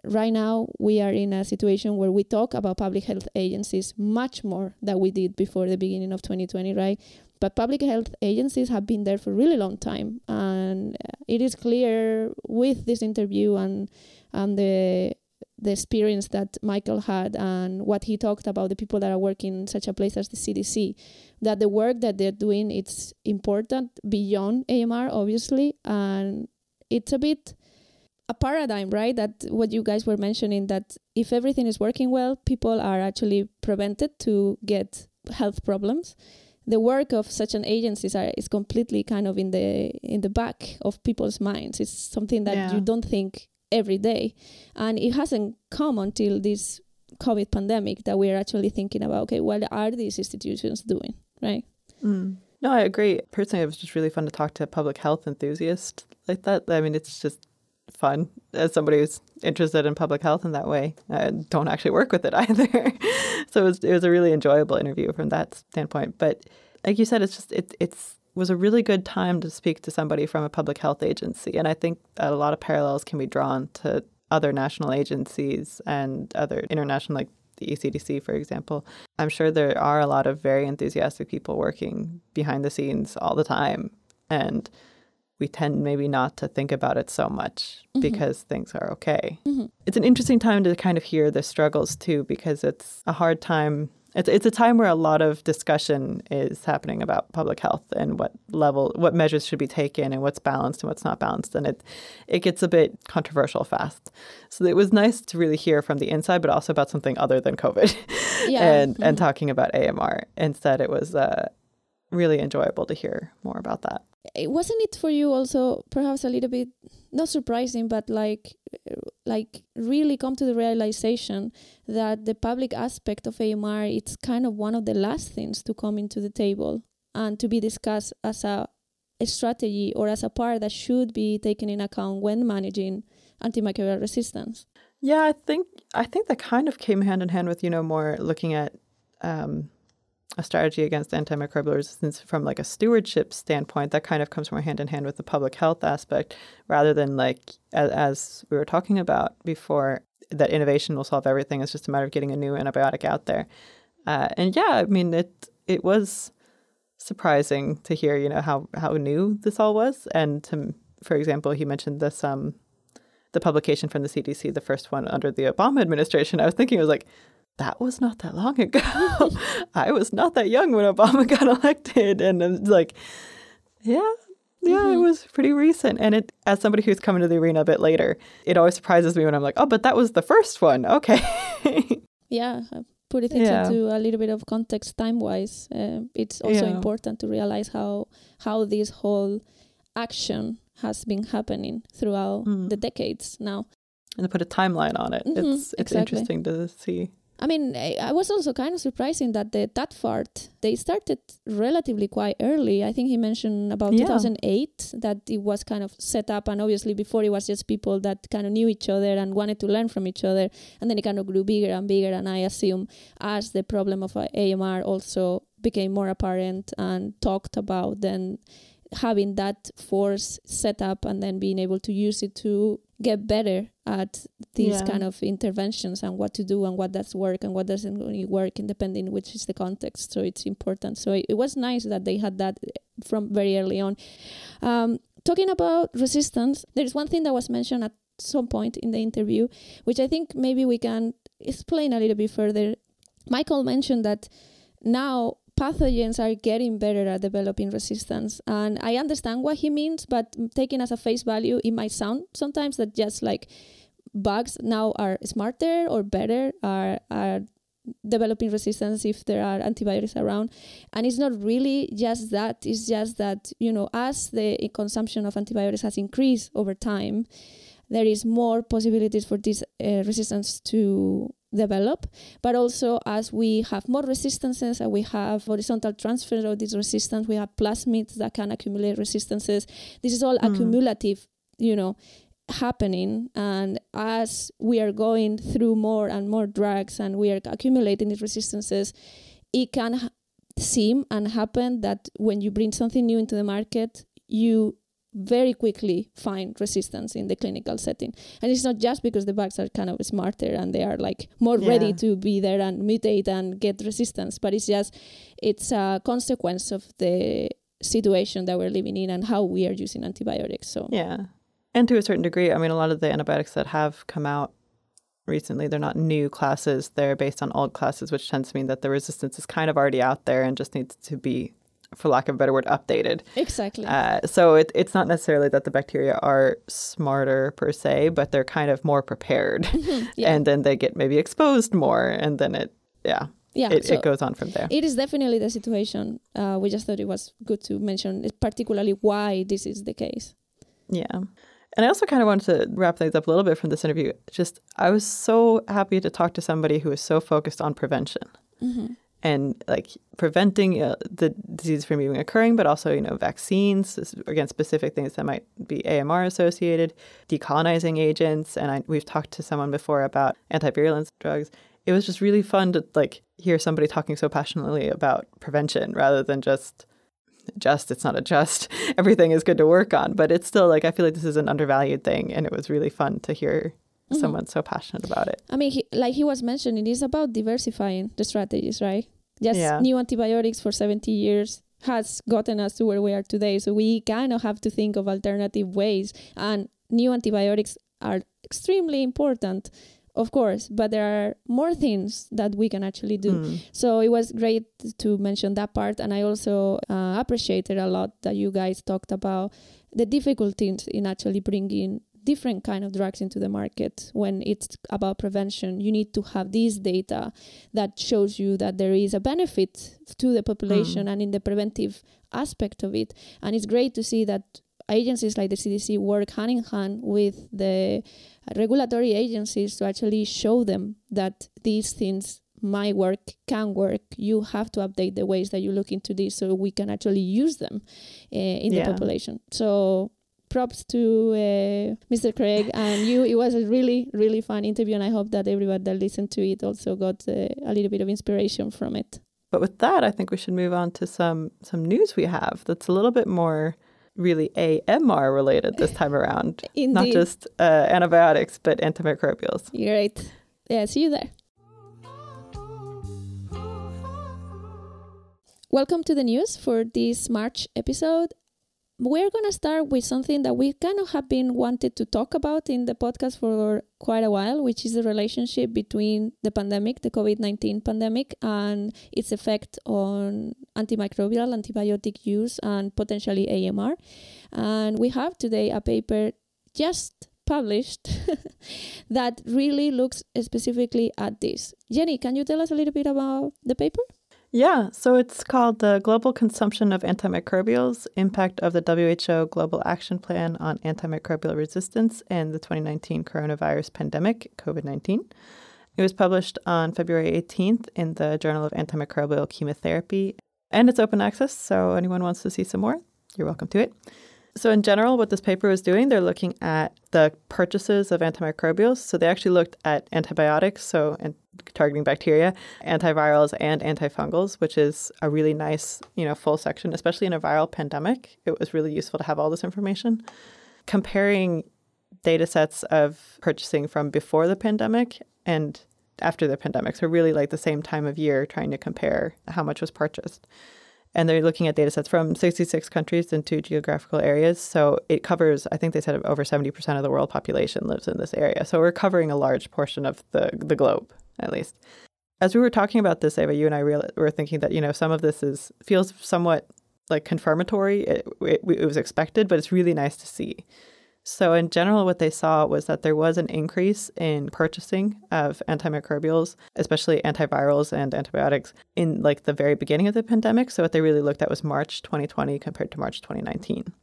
right now we are in a situation where we talk about public health agencies much more than we did before the beginning of 2020 right? But public health agencies have been there for a really long time and it is clear with this interview and and the the experience that Michael had and what he talked about the people that are working in such a place as the CDC that the work that they're doing it's important beyond AMR obviously and it's a bit a paradigm right that what you guys were mentioning that if everything is working well people are actually prevented to get health problems the work of such an agencies are, uh, is completely kind of in the in the back of people's minds it's something that Yeah. you don't think every day and it hasn't come until this covid pandemic that we're actually thinking about okay what are these institutions doing right Mm. No, I agree. Personally, it was just really fun to talk to public health enthusiast like that. I mean, it's just fun as somebody who's interested in public health in that way. I don't actually work with it either. so it was, it was a really enjoyable interview from that standpoint. But like you said, it's just, it, it's, was a really good time to speak to somebody from a public health agency. And I think that a lot of parallels can be drawn to other national agencies and other international, like the ECDC, for example. I'm sure there are a lot of very enthusiastic people working behind the scenes all the time. And we tend maybe not to think about it so much mm-hmm. because things are okay. Mm-hmm. It's an interesting time to kind of hear the struggles too, because it's a hard time it's it's a time where a lot of discussion is happening about public health and what level, what measures should be taken, and what's balanced and what's not balanced, and it it gets a bit controversial fast. So it was nice to really hear from the inside, but also about something other than COVID, yeah. and mm-hmm. and talking about AMR. Instead, it was uh, really enjoyable to hear more about that. Wasn't it for you also perhaps a little bit not surprising, but like like really come to the realization that the public aspect of AMR it's kind of one of the last things to come into the table and to be discussed as a, a strategy or as a part that should be taken in account when managing antimicrobial resistance. Yeah, I think I think that kind of came hand in hand with you know more looking at um, a strategy against antimicrobial resistance from like a stewardship standpoint that kind of comes more hand in hand with the public health aspect rather than like as, as we were talking about before that innovation will solve everything. It's just a matter of getting a new antibiotic out there. Uh, and yeah i mean it it was surprising to hear you know how how new this all was. And to, for example he mentioned this um the publication from the cdc the first one under the obama administration. I was thinking it was like that was not that long ago. I was not that young when Obama got elected. And it's like, yeah, yeah, mm-hmm. it was pretty recent. And it, as somebody who's coming to the arena a bit later, it always surprises me when I'm like, oh, but that was the first one. Okay. yeah. Put it yeah. into a little bit of context time wise. Uh, it's also yeah. important to realize how how this whole action has been happening throughout mm. the decades now. And to put a timeline on it, mm-hmm, it's it's exactly. interesting to see. I mean, I was also kind of surprising that the TATFAR they started relatively quite early. I think he mentioned about yeah. 2008 that it was kind of set up, and obviously before it was just people that kind of knew each other and wanted to learn from each other, and then it kind of grew bigger and bigger. And I assume as the problem of uh, AMR also became more apparent and talked about, then having that force set up and then being able to use it to get better at these yeah. kind of interventions and what to do and what does work and what doesn't really work depending which is the context so it's important. So it, it was nice that they had that from very early on. Um, talking about resistance there's one thing that was mentioned at some point in the interview which i think maybe we can explain a little bit further. Michael mentioned that now pathogens are getting better at developing resistance. And I understand what he means, but taking as a face value, it might sound sometimes that just like bugs now are smarter or better, are are developing resistance if there are antibiotics around. And it's not really just that, it's just that, you know, as the consumption of antibiotics has increased over time, there is more possibilities for this uh, resistance to develop, but also as we have more resistances and we have horizontal transfer of this resistance, we have plasmids that can accumulate resistances. This is all mm. accumulative, you know, happening. And as we are going through more and more drugs and we are accumulating these resistances, it can seem and happen that when you bring something new into the market, you very quickly find resistance in the clinical setting. And it's not just because the bugs are kind of smarter and they are like more yeah. ready to be there and mutate and get resistance, but it's just it's a consequence of the situation that we're living in and how we are using antibiotics. So Yeah. And to a certain degree, I mean a lot of the antibiotics that have come out recently, they're not new classes, they're based on old classes, which tends to mean that the resistance is kind of already out there and just needs to be for lack of a better word, updated. Exactly. Uh, so it, it's not necessarily that the bacteria are smarter per se, but they're kind of more prepared. Mm-hmm. Yeah. And then they get maybe exposed more, and then it, yeah. Yeah, it, so it goes on from there. It is definitely the situation. Uh, we just thought it was good to mention, particularly why this is the case. Yeah. And I also kind of wanted to wrap things up a little bit from this interview. Just, I was so happy to talk to somebody who is so focused on prevention. Mm-hmm and like preventing uh, the disease from even occurring, but also, you know, vaccines, again, specific things that might be AMR associated, decolonizing agents. And I, we've talked to someone before about antivirulence drugs. It was just really fun to like hear somebody talking so passionately about prevention rather than just just it's not a just everything is good to work on but it's still like i feel like this is an undervalued thing and it was really fun to hear mm-hmm. someone so passionate about it i mean he, like he was mentioning it is about diversifying the strategies right just yeah. new antibiotics for 70 years has gotten us to where we are today so we kind of have to think of alternative ways and new antibiotics are extremely important of course, but there are more things that we can actually do. Mm. So it was great to mention that part, and I also uh, appreciated a lot that you guys talked about the difficulties in actually bringing different kind of drugs into the market when it's about prevention you need to have this data that shows you that there is a benefit to the population mm. and in the preventive aspect of it and it's great to see that agencies like the CDC work hand in hand with the regulatory agencies to actually show them that these things my work, can work. You have to update the ways that you look into this so we can actually use them uh, in yeah. the population. So props to uh, Mr. Craig and you. It was a really, really fun interview, and I hope that everyone that listened to it also got uh, a little bit of inspiration from it. But with that, I think we should move on to some some news we have that's a little bit more really AMR related this time around. Indeed. Not just uh, antibiotics, but antimicrobials. You're right. Yeah, see you there. Welcome to the news for this March episode we're going to start with something that we kind of have been wanted to talk about in the podcast for quite a while, which is the relationship between the pandemic, the COVID 19 pandemic, and its effect on antimicrobial, antibiotic use, and potentially AMR. And we have today a paper just published that really looks specifically at this. Jenny, can you tell us a little bit about the paper? Yeah, so it's called the Global Consumption of Antimicrobials Impact of the WHO Global Action Plan on Antimicrobial Resistance and the 2019 Coronavirus Pandemic, COVID 19. It was published on February 18th in the Journal of Antimicrobial Chemotherapy, and it's open access, so anyone wants to see some more, you're welcome to it. So, in general, what this paper is doing, they're looking at the purchases of antimicrobials. So, they actually looked at antibiotics, so and targeting bacteria, antivirals, and antifungals, which is a really nice, you know, full section, especially in a viral pandemic. It was really useful to have all this information. Comparing data sets of purchasing from before the pandemic and after the pandemic, so really like the same time of year, trying to compare how much was purchased and they're looking at data sets from 66 countries and two geographical areas. So it covers, I think they said over 70% of the world population lives in this area. So we're covering a large portion of the, the globe, at least. As we were talking about this, Eva, you and I real- were thinking that, you know, some of this is feels somewhat like confirmatory. It, it, it was expected, but it's really nice to see. So, in general, what they saw was that there was an increase in purchasing of antimicrobials, especially antivirals and antibiotics, in like the very beginning of the pandemic. So, what they really looked at was March 2020 compared to March 2019.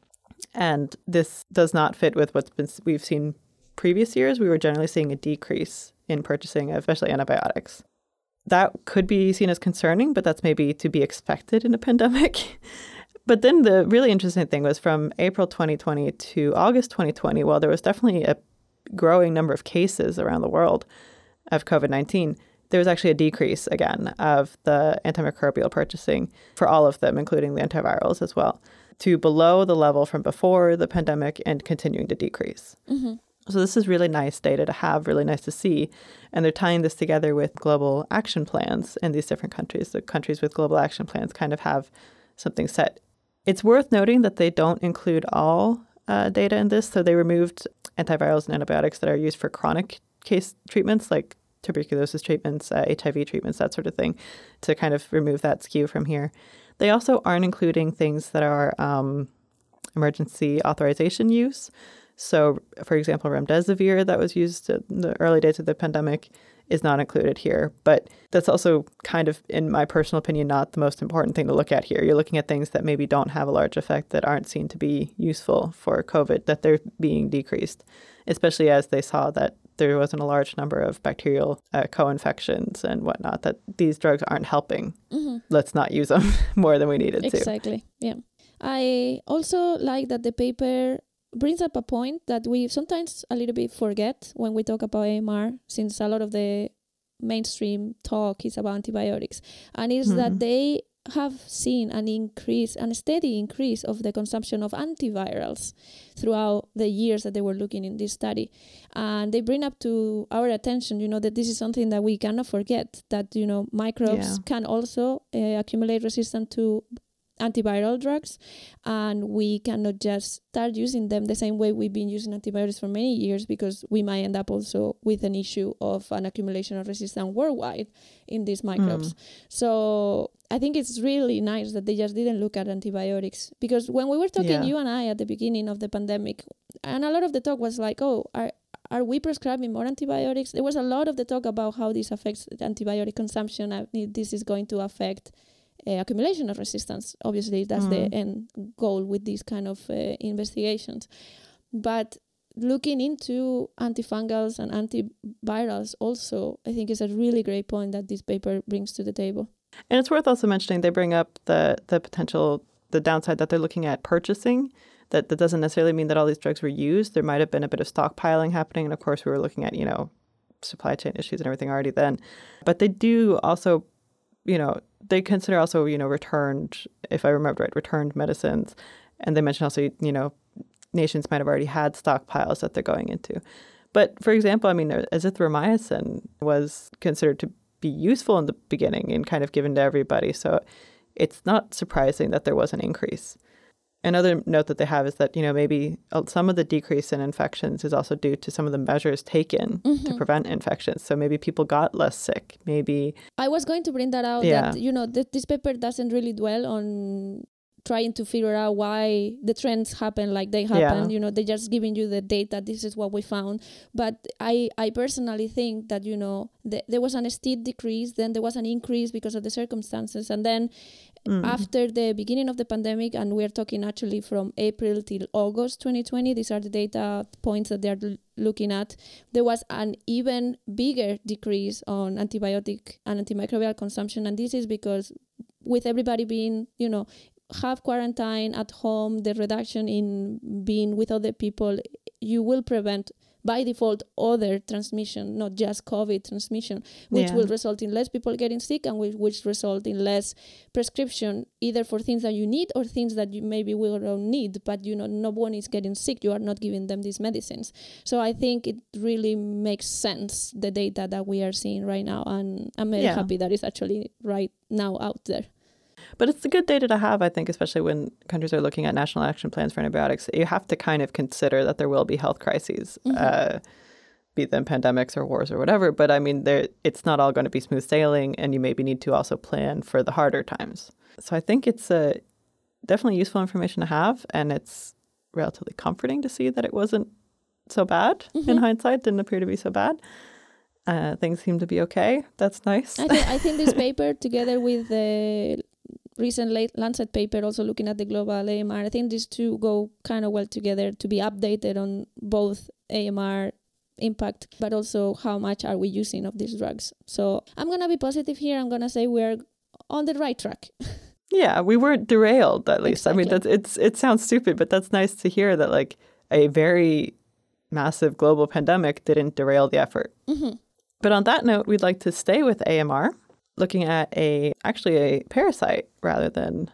And this does not fit with what's been we've seen previous years. We were generally seeing a decrease in purchasing, especially antibiotics. That could be seen as concerning, but that's maybe to be expected in a pandemic. But then the really interesting thing was from April 2020 to August 2020, while there was definitely a growing number of cases around the world of COVID 19, there was actually a decrease again of the antimicrobial purchasing for all of them, including the antivirals as well, to below the level from before the pandemic and continuing to decrease. Mm-hmm. So, this is really nice data to have, really nice to see. And they're tying this together with global action plans in these different countries. The countries with global action plans kind of have something set it's worth noting that they don't include all uh, data in this. So they removed antivirals and antibiotics that are used for chronic case treatments like tuberculosis treatments, uh, HIV treatments, that sort of thing, to kind of remove that skew from here. They also aren't including things that are um, emergency authorization use. So, for example, remdesivir that was used in the early days of the pandemic is not included here. But that's also kind of, in my personal opinion, not the most important thing to look at here. You're looking at things that maybe don't have a large effect that aren't seen to be useful for COVID, that they're being decreased, especially as they saw that there wasn't a large number of bacterial uh, co-infections and whatnot that these drugs aren't helping Mm-hmm. let's not use them more than we needed to Exactly. Yeah. I also like that the paper brings up a point that we sometimes a little bit forget when we talk about AMR, since a lot of the mainstream talk is about antibiotics, and is Mhm. that they have seen an increase, a steady increase of the consumption of antivirals throughout the years that they were looking in this study. And they bring up to our attention, you know, that this is something that we cannot forget, that, you know, microbes Yeah. can also uh, accumulate resistance to antiviral drugs and we cannot just start using them the same way we've been using antibiotics for many years because we might end up also with an issue of an accumulation of resistance worldwide in these hmm. microbes. So I think it's really nice that they just didn't look at antibiotics because when we were talking, Yeah. you and I, at the beginning of the pandemic, and a lot of the talk was like, oh, are are we prescribing more antibiotics? There was a lot of the talk about how this affects antibiotic consumption. and this is going to affect uh, accumulation of resistance. Obviously, that's the Mm. end goal with these kind of uh, investigations. But looking into antifungals and antivirals also, I think is a really great point that this paper brings to the table. And it's worth also mentioning they bring up the the potential the downside that they're looking at purchasing. That that doesn't necessarily mean that all these drugs were used. There might have been a bit of stockpiling happening, and of course we were looking at you know supply chain issues and everything already then. But they do also, you know, they consider also you know returned, if I remember right, returned medicines, and they mention also you know nations might have already had stockpiles that they're going into. But for example, I mean, uh, azithromycin was considered to be useful in the beginning and kind of given to everybody. So it's not surprising that there was an increase. Another note that they have is that, you know, maybe uh, some of the decrease in infections is also due to some of the measures taken to prevent infections. So maybe people got less sick. Maybe, I was going to bring that out Yeah. that you know that this paper doesn't really dwell on trying to figure out why the trends happen like they happen Yeah. you know they're just giving you the data this is what we found. But i i personally think that you know th- there was an steep decrease then there was an increase because of the circumstances. And then mm, after the beginning of the pandemic and we're talking actually from april till august 2020 these are the data points that they're l- looking at there was an even bigger decrease on antibiotic and antimicrobial consumption. And this is because with everybody being you know have quarantine at home the reduction in being with other people you will prevent by default other transmission not just covid transmission which Yeah. will result in less people getting sick and which, which result in less prescription either for things that you need or things that you maybe will don't need but you know no one is getting sick you are not giving them these medicines so i think it really makes sense the data that we are seeing right now and i'm very Yeah. happy that it's actually right now out there But it's the good data to have, I think, especially when countries are looking at national action plans for antibiotics. You have to kind of consider that there will be health crises, uh, be them pandemics or wars or whatever. But I mean, there it's not all going to be smooth sailing, and you maybe need to also plan for the harder times. So I think it's uh, definitely useful information to have, and it's relatively comforting to see that it wasn't so bad in hindsight. Didn't appear to be so bad. Uh, things seem to be okay. That's nice. I, th- I think this paper, together with the recent La- Lancet paper, also looking at the global AMR, I think these two go kind of well together to be updated on both AMR impact, but also how much are we using of these drugs. So I'm gonna be positive here. I'm gonna say we're on the right track. Yeah, we weren't derailed at least. I mean, that's it's it sounds stupid, but that's nice to hear that like a very massive global pandemic didn't derail the effort. Mhm. But on that note, we'd like to stay with AMR, looking at a actually a parasite rather than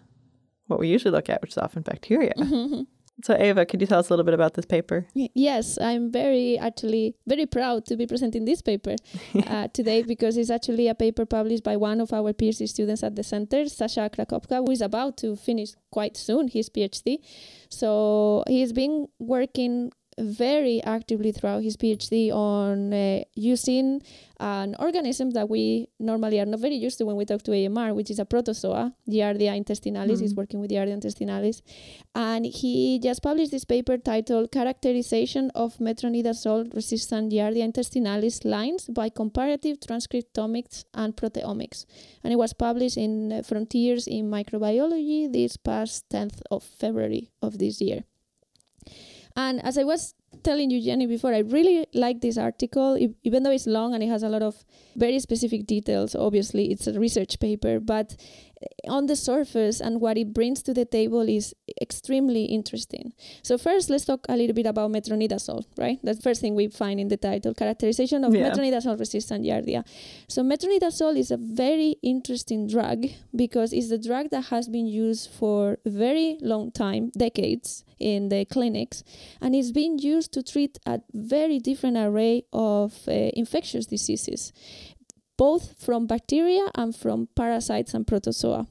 what we usually look at, which is often bacteria. So Ava, could you tell us a little bit about this paper? Yes, I'm very actually very proud to be presenting this paper uh, today because it's actually a paper published by one of our PhD students at the center, Sascha Krakovka, who is about to finish quite soon his PhD. So he's been working very actively throughout his PhD on uh, using an organism that we normally are not very used to when we talk to AMR, which is a protozoa, Giardia intestinalis. He's working with Giardia intestinalis. And he just published this paper titled Characterization of Metronidazole Resistant Giardia intestinalis Lines by Comparative Transcriptomics and Proteomics. And it was published in uh, Frontiers in Microbiology this past 10th of February of this year. And as I was telling you, Jenny, before, I really like this article, even though it's long and it has a lot of very specific details. Obviously, it's a research paper, but on the surface and what it brings to the table is extremely interesting. So first, let's talk a little bit about metronidazole, right? That's the first thing we find in the title, characterization of yeah. metronidazole-resistant giardia. So metronidazole is a very interesting drug because it's a drug that has been used for a very long time, decades, in the clinics, and it's being used to treat a very different array of uh, infectious diseases both from bacteria and from parasites and protozoa.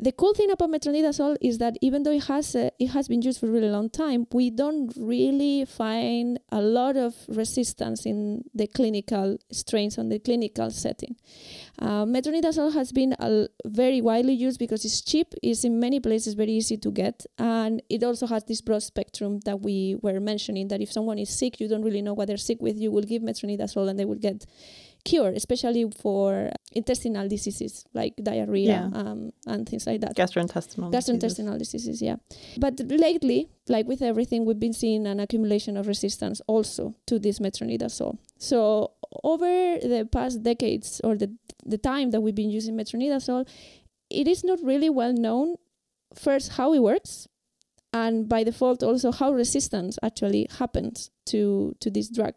The cool thing about metronidazole is that even though it has uh, it has been used for a really long time, we don't really find a lot of resistance in the clinical strains on the clinical setting. Uh, metronidazole has been uh, very widely used because it's cheap, it's in many places very easy to get, and it also has this broad spectrum that we were mentioning. That if someone is sick, you don't really know what they're sick with, you will give metronidazole and they will get cure, especially for intestinal diseases like diarrhea yeah. um, and things like that. Gastrointestinal. Gastrointestinal diseases. diseases, yeah. But lately, like with everything, we've been seeing an accumulation of resistance also to this metronidazole. So over the past decades or the the time that we've been using metronidazole, it is not really well known first how it works and by default also how resistance actually happens to to this drug.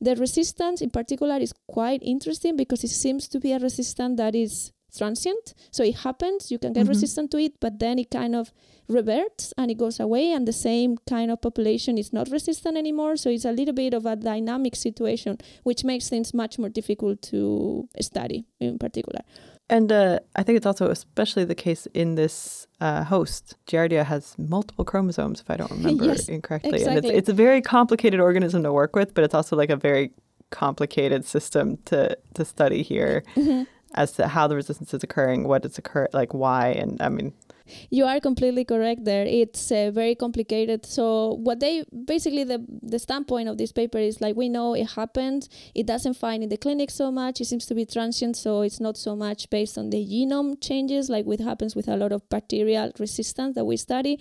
The resistance in particular is quite interesting because it seems to be a resistance that is transient. So it happens you can get mm-hmm. resistant to it but then it kind of reverts and it goes away and the same kind of population is not resistant anymore. So it's a little bit of a dynamic situation which makes things much more difficult to study in particular and uh, I think it's also especially the case in this uh, host. Giardia has multiple chromosomes, if I don't remember yes, incorrectly. Exactly. And it's, it's a very complicated organism to work with, but it's also like a very complicated system to, to study here mm-hmm. as to how the resistance is occurring, what it's occur, like why. And I mean, you are completely correct there. It's uh, very complicated. So what they basically the the standpoint of this paper is like we know it happens. It doesn't find in the clinic so much. It seems to be transient, so it's not so much based on the genome changes like what happens with a lot of bacterial resistance that we study.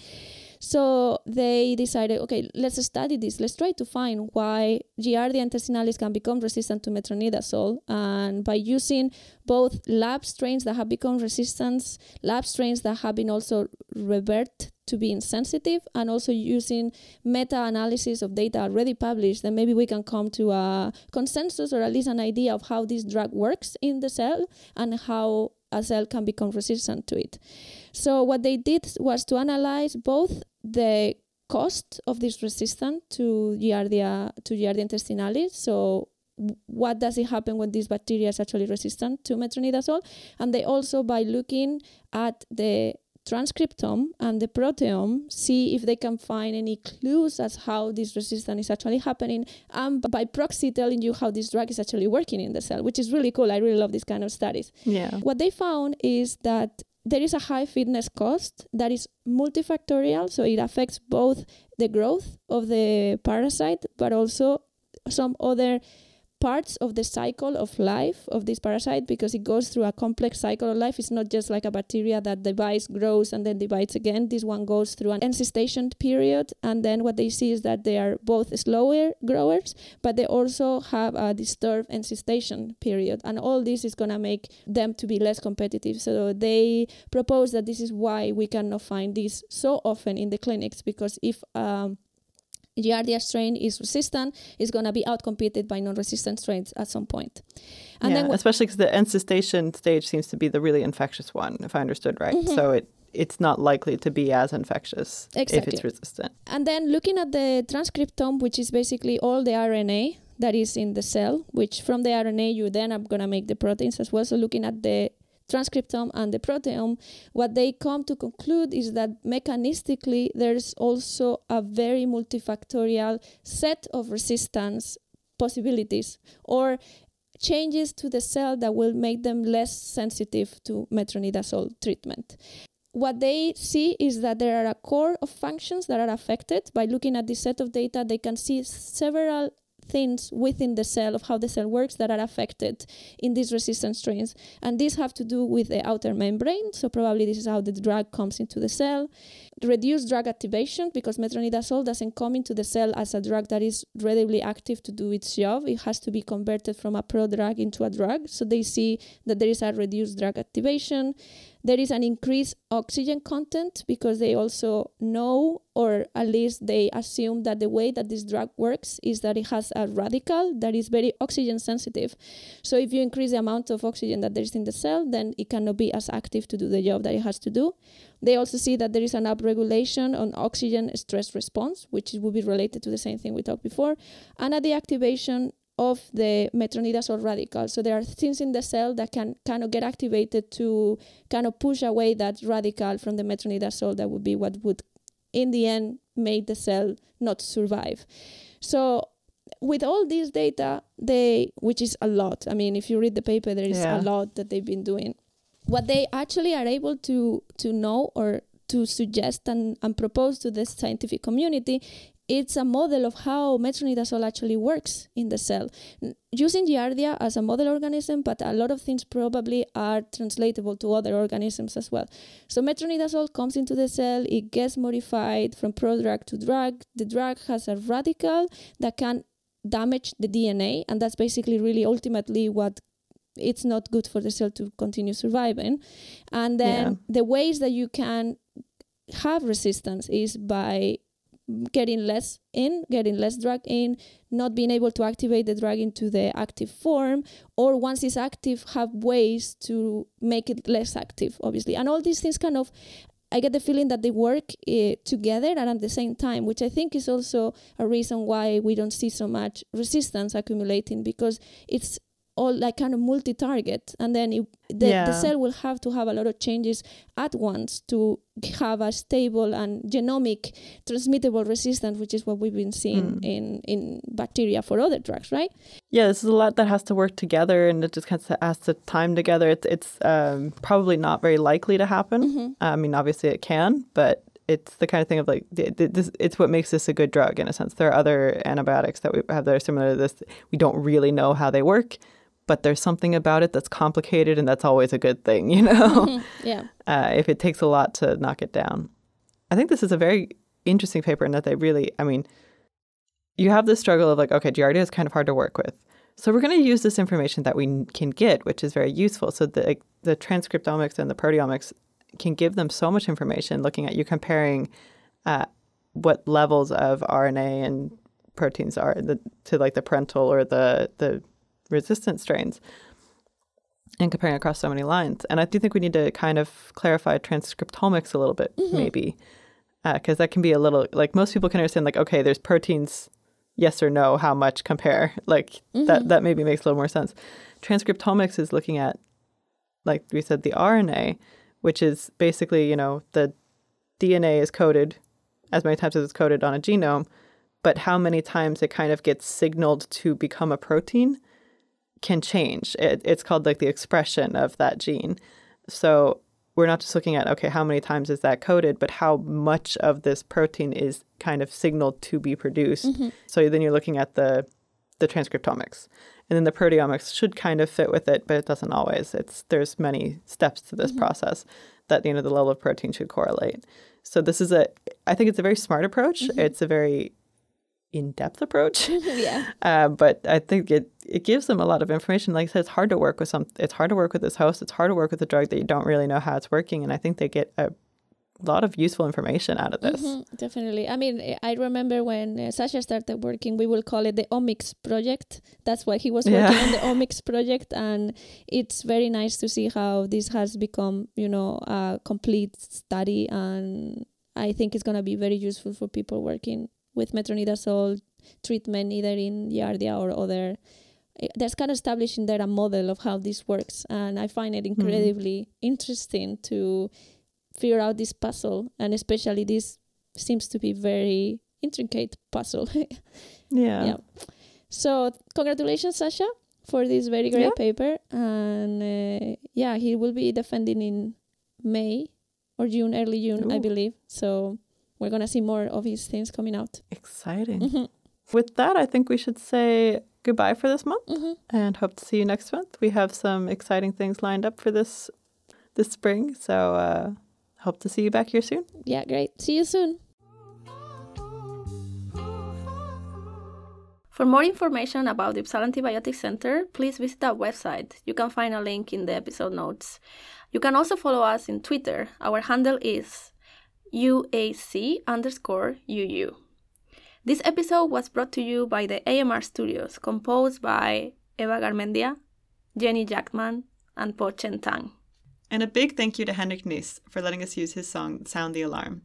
So they decided, okay, let's study this. Let's try to find why Giardia intestinalis can become resistant to metronidazole. And by using both lab strains that have become resistant, lab strains that have been also revert to being sensitive, and also using meta-analysis of data already published, then maybe we can come to a consensus or at least an idea of how this drug works in the cell and how a cell can become resistant to it. So what they did was to analyze both the cost of this resistance to Giardia to Giardia intestinalis. So what does it happen when this bacteria is actually resistant to metronidazole? And they also by looking at the transcriptome and the proteome, see if they can find any clues as how this resistance is actually happening, and by proxy telling you how this drug is actually working in the cell, which is really cool. I really love these kind of studies. Yeah. What they found is that there is a high fitness cost that is multifactorial, so it affects both the growth of the parasite, but also some other parts of the cycle of life of this parasite because it goes through a complex cycle of life. It's not just like a bacteria that divides, grows, and then divides again. This one goes through an encystation period, and then what they see is that they are both slower growers, but they also have a disturbed encystation period, and all this is gonna make them to be less competitive. So they propose that this is why we cannot find this so often in the clinics because if um, Giardia strain is resistant, is going to be outcompeted by non-resistant strains at some point. And yeah, then especially because the encystation stage seems to be the really infectious one, if I understood right. Mm-hmm. So it it's not likely to be as infectious exactly. if it's resistant. And then looking at the transcriptome, which is basically all the RNA that is in the cell, which from the RNA you then are going to make the proteins as well. So looking at the transcriptome and the proteome, what they come to conclude is that mechanistically there's also a very multifactorial set of resistance possibilities or changes to the cell that will make them less sensitive to metronidazole treatment. What they see is that there are a core of functions that are affected. By looking at this set of data, they can see several things within the cell of how the cell works that are affected in these resistant strains. And these have to do with the outer membrane. So probably this is how the drug comes into the cell. Reduce drug activation because metronidazole doesn't come into the cell as a drug that is readily active to do its job. It has to be converted from a prodrug into a drug. So they see that there is a reduced drug activation. There is an increased oxygen content because they also know, or at least they assume, that the way that this drug works is that it has a radical that is very oxygen sensitive. So if you increase the amount of oxygen that there is in the cell, then it cannot be as active to do the job that it has to do. They also see that there is an upregulation on oxygen stress response, which would be related to the same thing we talked before, and a deactivation of the metronidazole radical. So there are things in the cell that can kind of get activated to kind of push away that radical from the metronidazole that would be what would in the end make the cell not survive. So with all this data, they which is a lot. I mean, if you read the paper, there is Yeah. a lot that they've been doing. What they actually are able to to know or to suggest and, and propose to the scientific community it's a model of how metronidazole actually works in the cell. Using Giardia as a model organism, but a lot of things probably are translatable to other organisms as well. So metronidazole comes into the cell, it gets modified from prodrug to drug. The drug has a radical that can damage the DNA, and that's basically really ultimately what it's not good for the cell to continue surviving. And then Yeah. the ways that you can have resistance is by getting less in, getting less drug in, not being able to activate the drug into the active form, or once it's active, have ways to make it less active, obviously. And all these things kind of, I get the feeling that they work uh, together and at the same time, which I think is also a reason why we don't see so much resistance accumulating because it's all like kind of multi-target and then it, the, the cell will have to have a lot of changes at once to have a stable and genomic transmittable resistance which is what we've been seeing Mm. in in bacteria for other drugs right Yeah, this is a lot that has to work together, and it just has to time together. It's it's um, probably not very likely to happen. Mhm. I mean, obviously it can, but it's the kind of thing of like th- th- this. It's what makes this a good drug in a sense. There are other antibiotics that we have that are similar to this. We don't really know how they work, but there's something about it that's complicated, and that's always a good thing, you know. Yeah uh, if it takes a lot to knock it down. I think this is a very interesting paper in that they really, I mean, you have this struggle of like, okay, Giardia is kind of hard to work with. So we're going to use this information that we can get, which is very useful. So the the transcriptomics and the proteomics can give them so much information, looking at you comparing uh, what levels of RNA and proteins are the, to like the parental or the the resistant strains and comparing across so many lines. And I do think we need to kind of clarify transcriptomics a little bit, mm-hmm. maybe, uh, because that can be a little like most people can understand. Like, okay, there's proteins, yes or no, how much compare? Like that mm-hmm. that maybe makes a little more sense. Transcriptomics is looking at, like we said, the RNA, which is basically you know the DNA is coded as many times as it's coded on a genome, but how many times it kind of gets signaled to become a protein can change. It, it's called like the expression of that gene. So we're not just looking at, okay, how many times is that coded, but how much of this protein is kind of signaled to be produced. Mm-hmm. So then you're looking at the the transcriptomics. And then the proteomics should kind of fit with it, but it doesn't always. It's there's many steps to this mm-hmm. process that you know the level of protein should correlate. So this is a I think it's a very smart approach. Mm-hmm. It's a very in-depth approach. yeah Uh, but I think it it gives them a lot of information. Like I said, it's hard to work with some. It's hard to work with this host. It's hard to work with a drug that you don't really know how it's working. And I think they get a lot of useful information out of this. Mhm, definitely. I mean, eh, I remember when uh, Sascha started working, we will call it the Omics project. That's why he was working Yeah. on the Omics project, and it's very nice to see how this has become, you know, a complete study. And I think it's gonna be very useful for people working with metronidazole treatment, either in Giardia or other. eh, There's kind of establishing there a model of how this works, and I find it incredibly interesting to figure out this puzzle and especially this seems to be very intricate puzzle Yeah. Yeah. so congratulations sascha for this very great Yeah. paper and uh, yeah he will be defending in may or june early june i believe so we're gonna see more of his things coming out Exciting. Mhm, With that, I think we should say goodbye for this month mhm. and hope to see you next month. We have some exciting things lined up for this this spring. So uh, hope to see you back here soon. Yeah, great. See you soon. For more information about the Uppsala Antibiotic Center, please visit our website. You can find a link in the episode notes. You can also follow us in Twitter. Our handle is UAC underscore UU. This episode was brought to you by the AMR Studios, composed by Eva Garmendia, Jenny Jackman, and Po Chen Tang. And a big thank you to Henrik Niss for letting us use his song Sound the Alarm.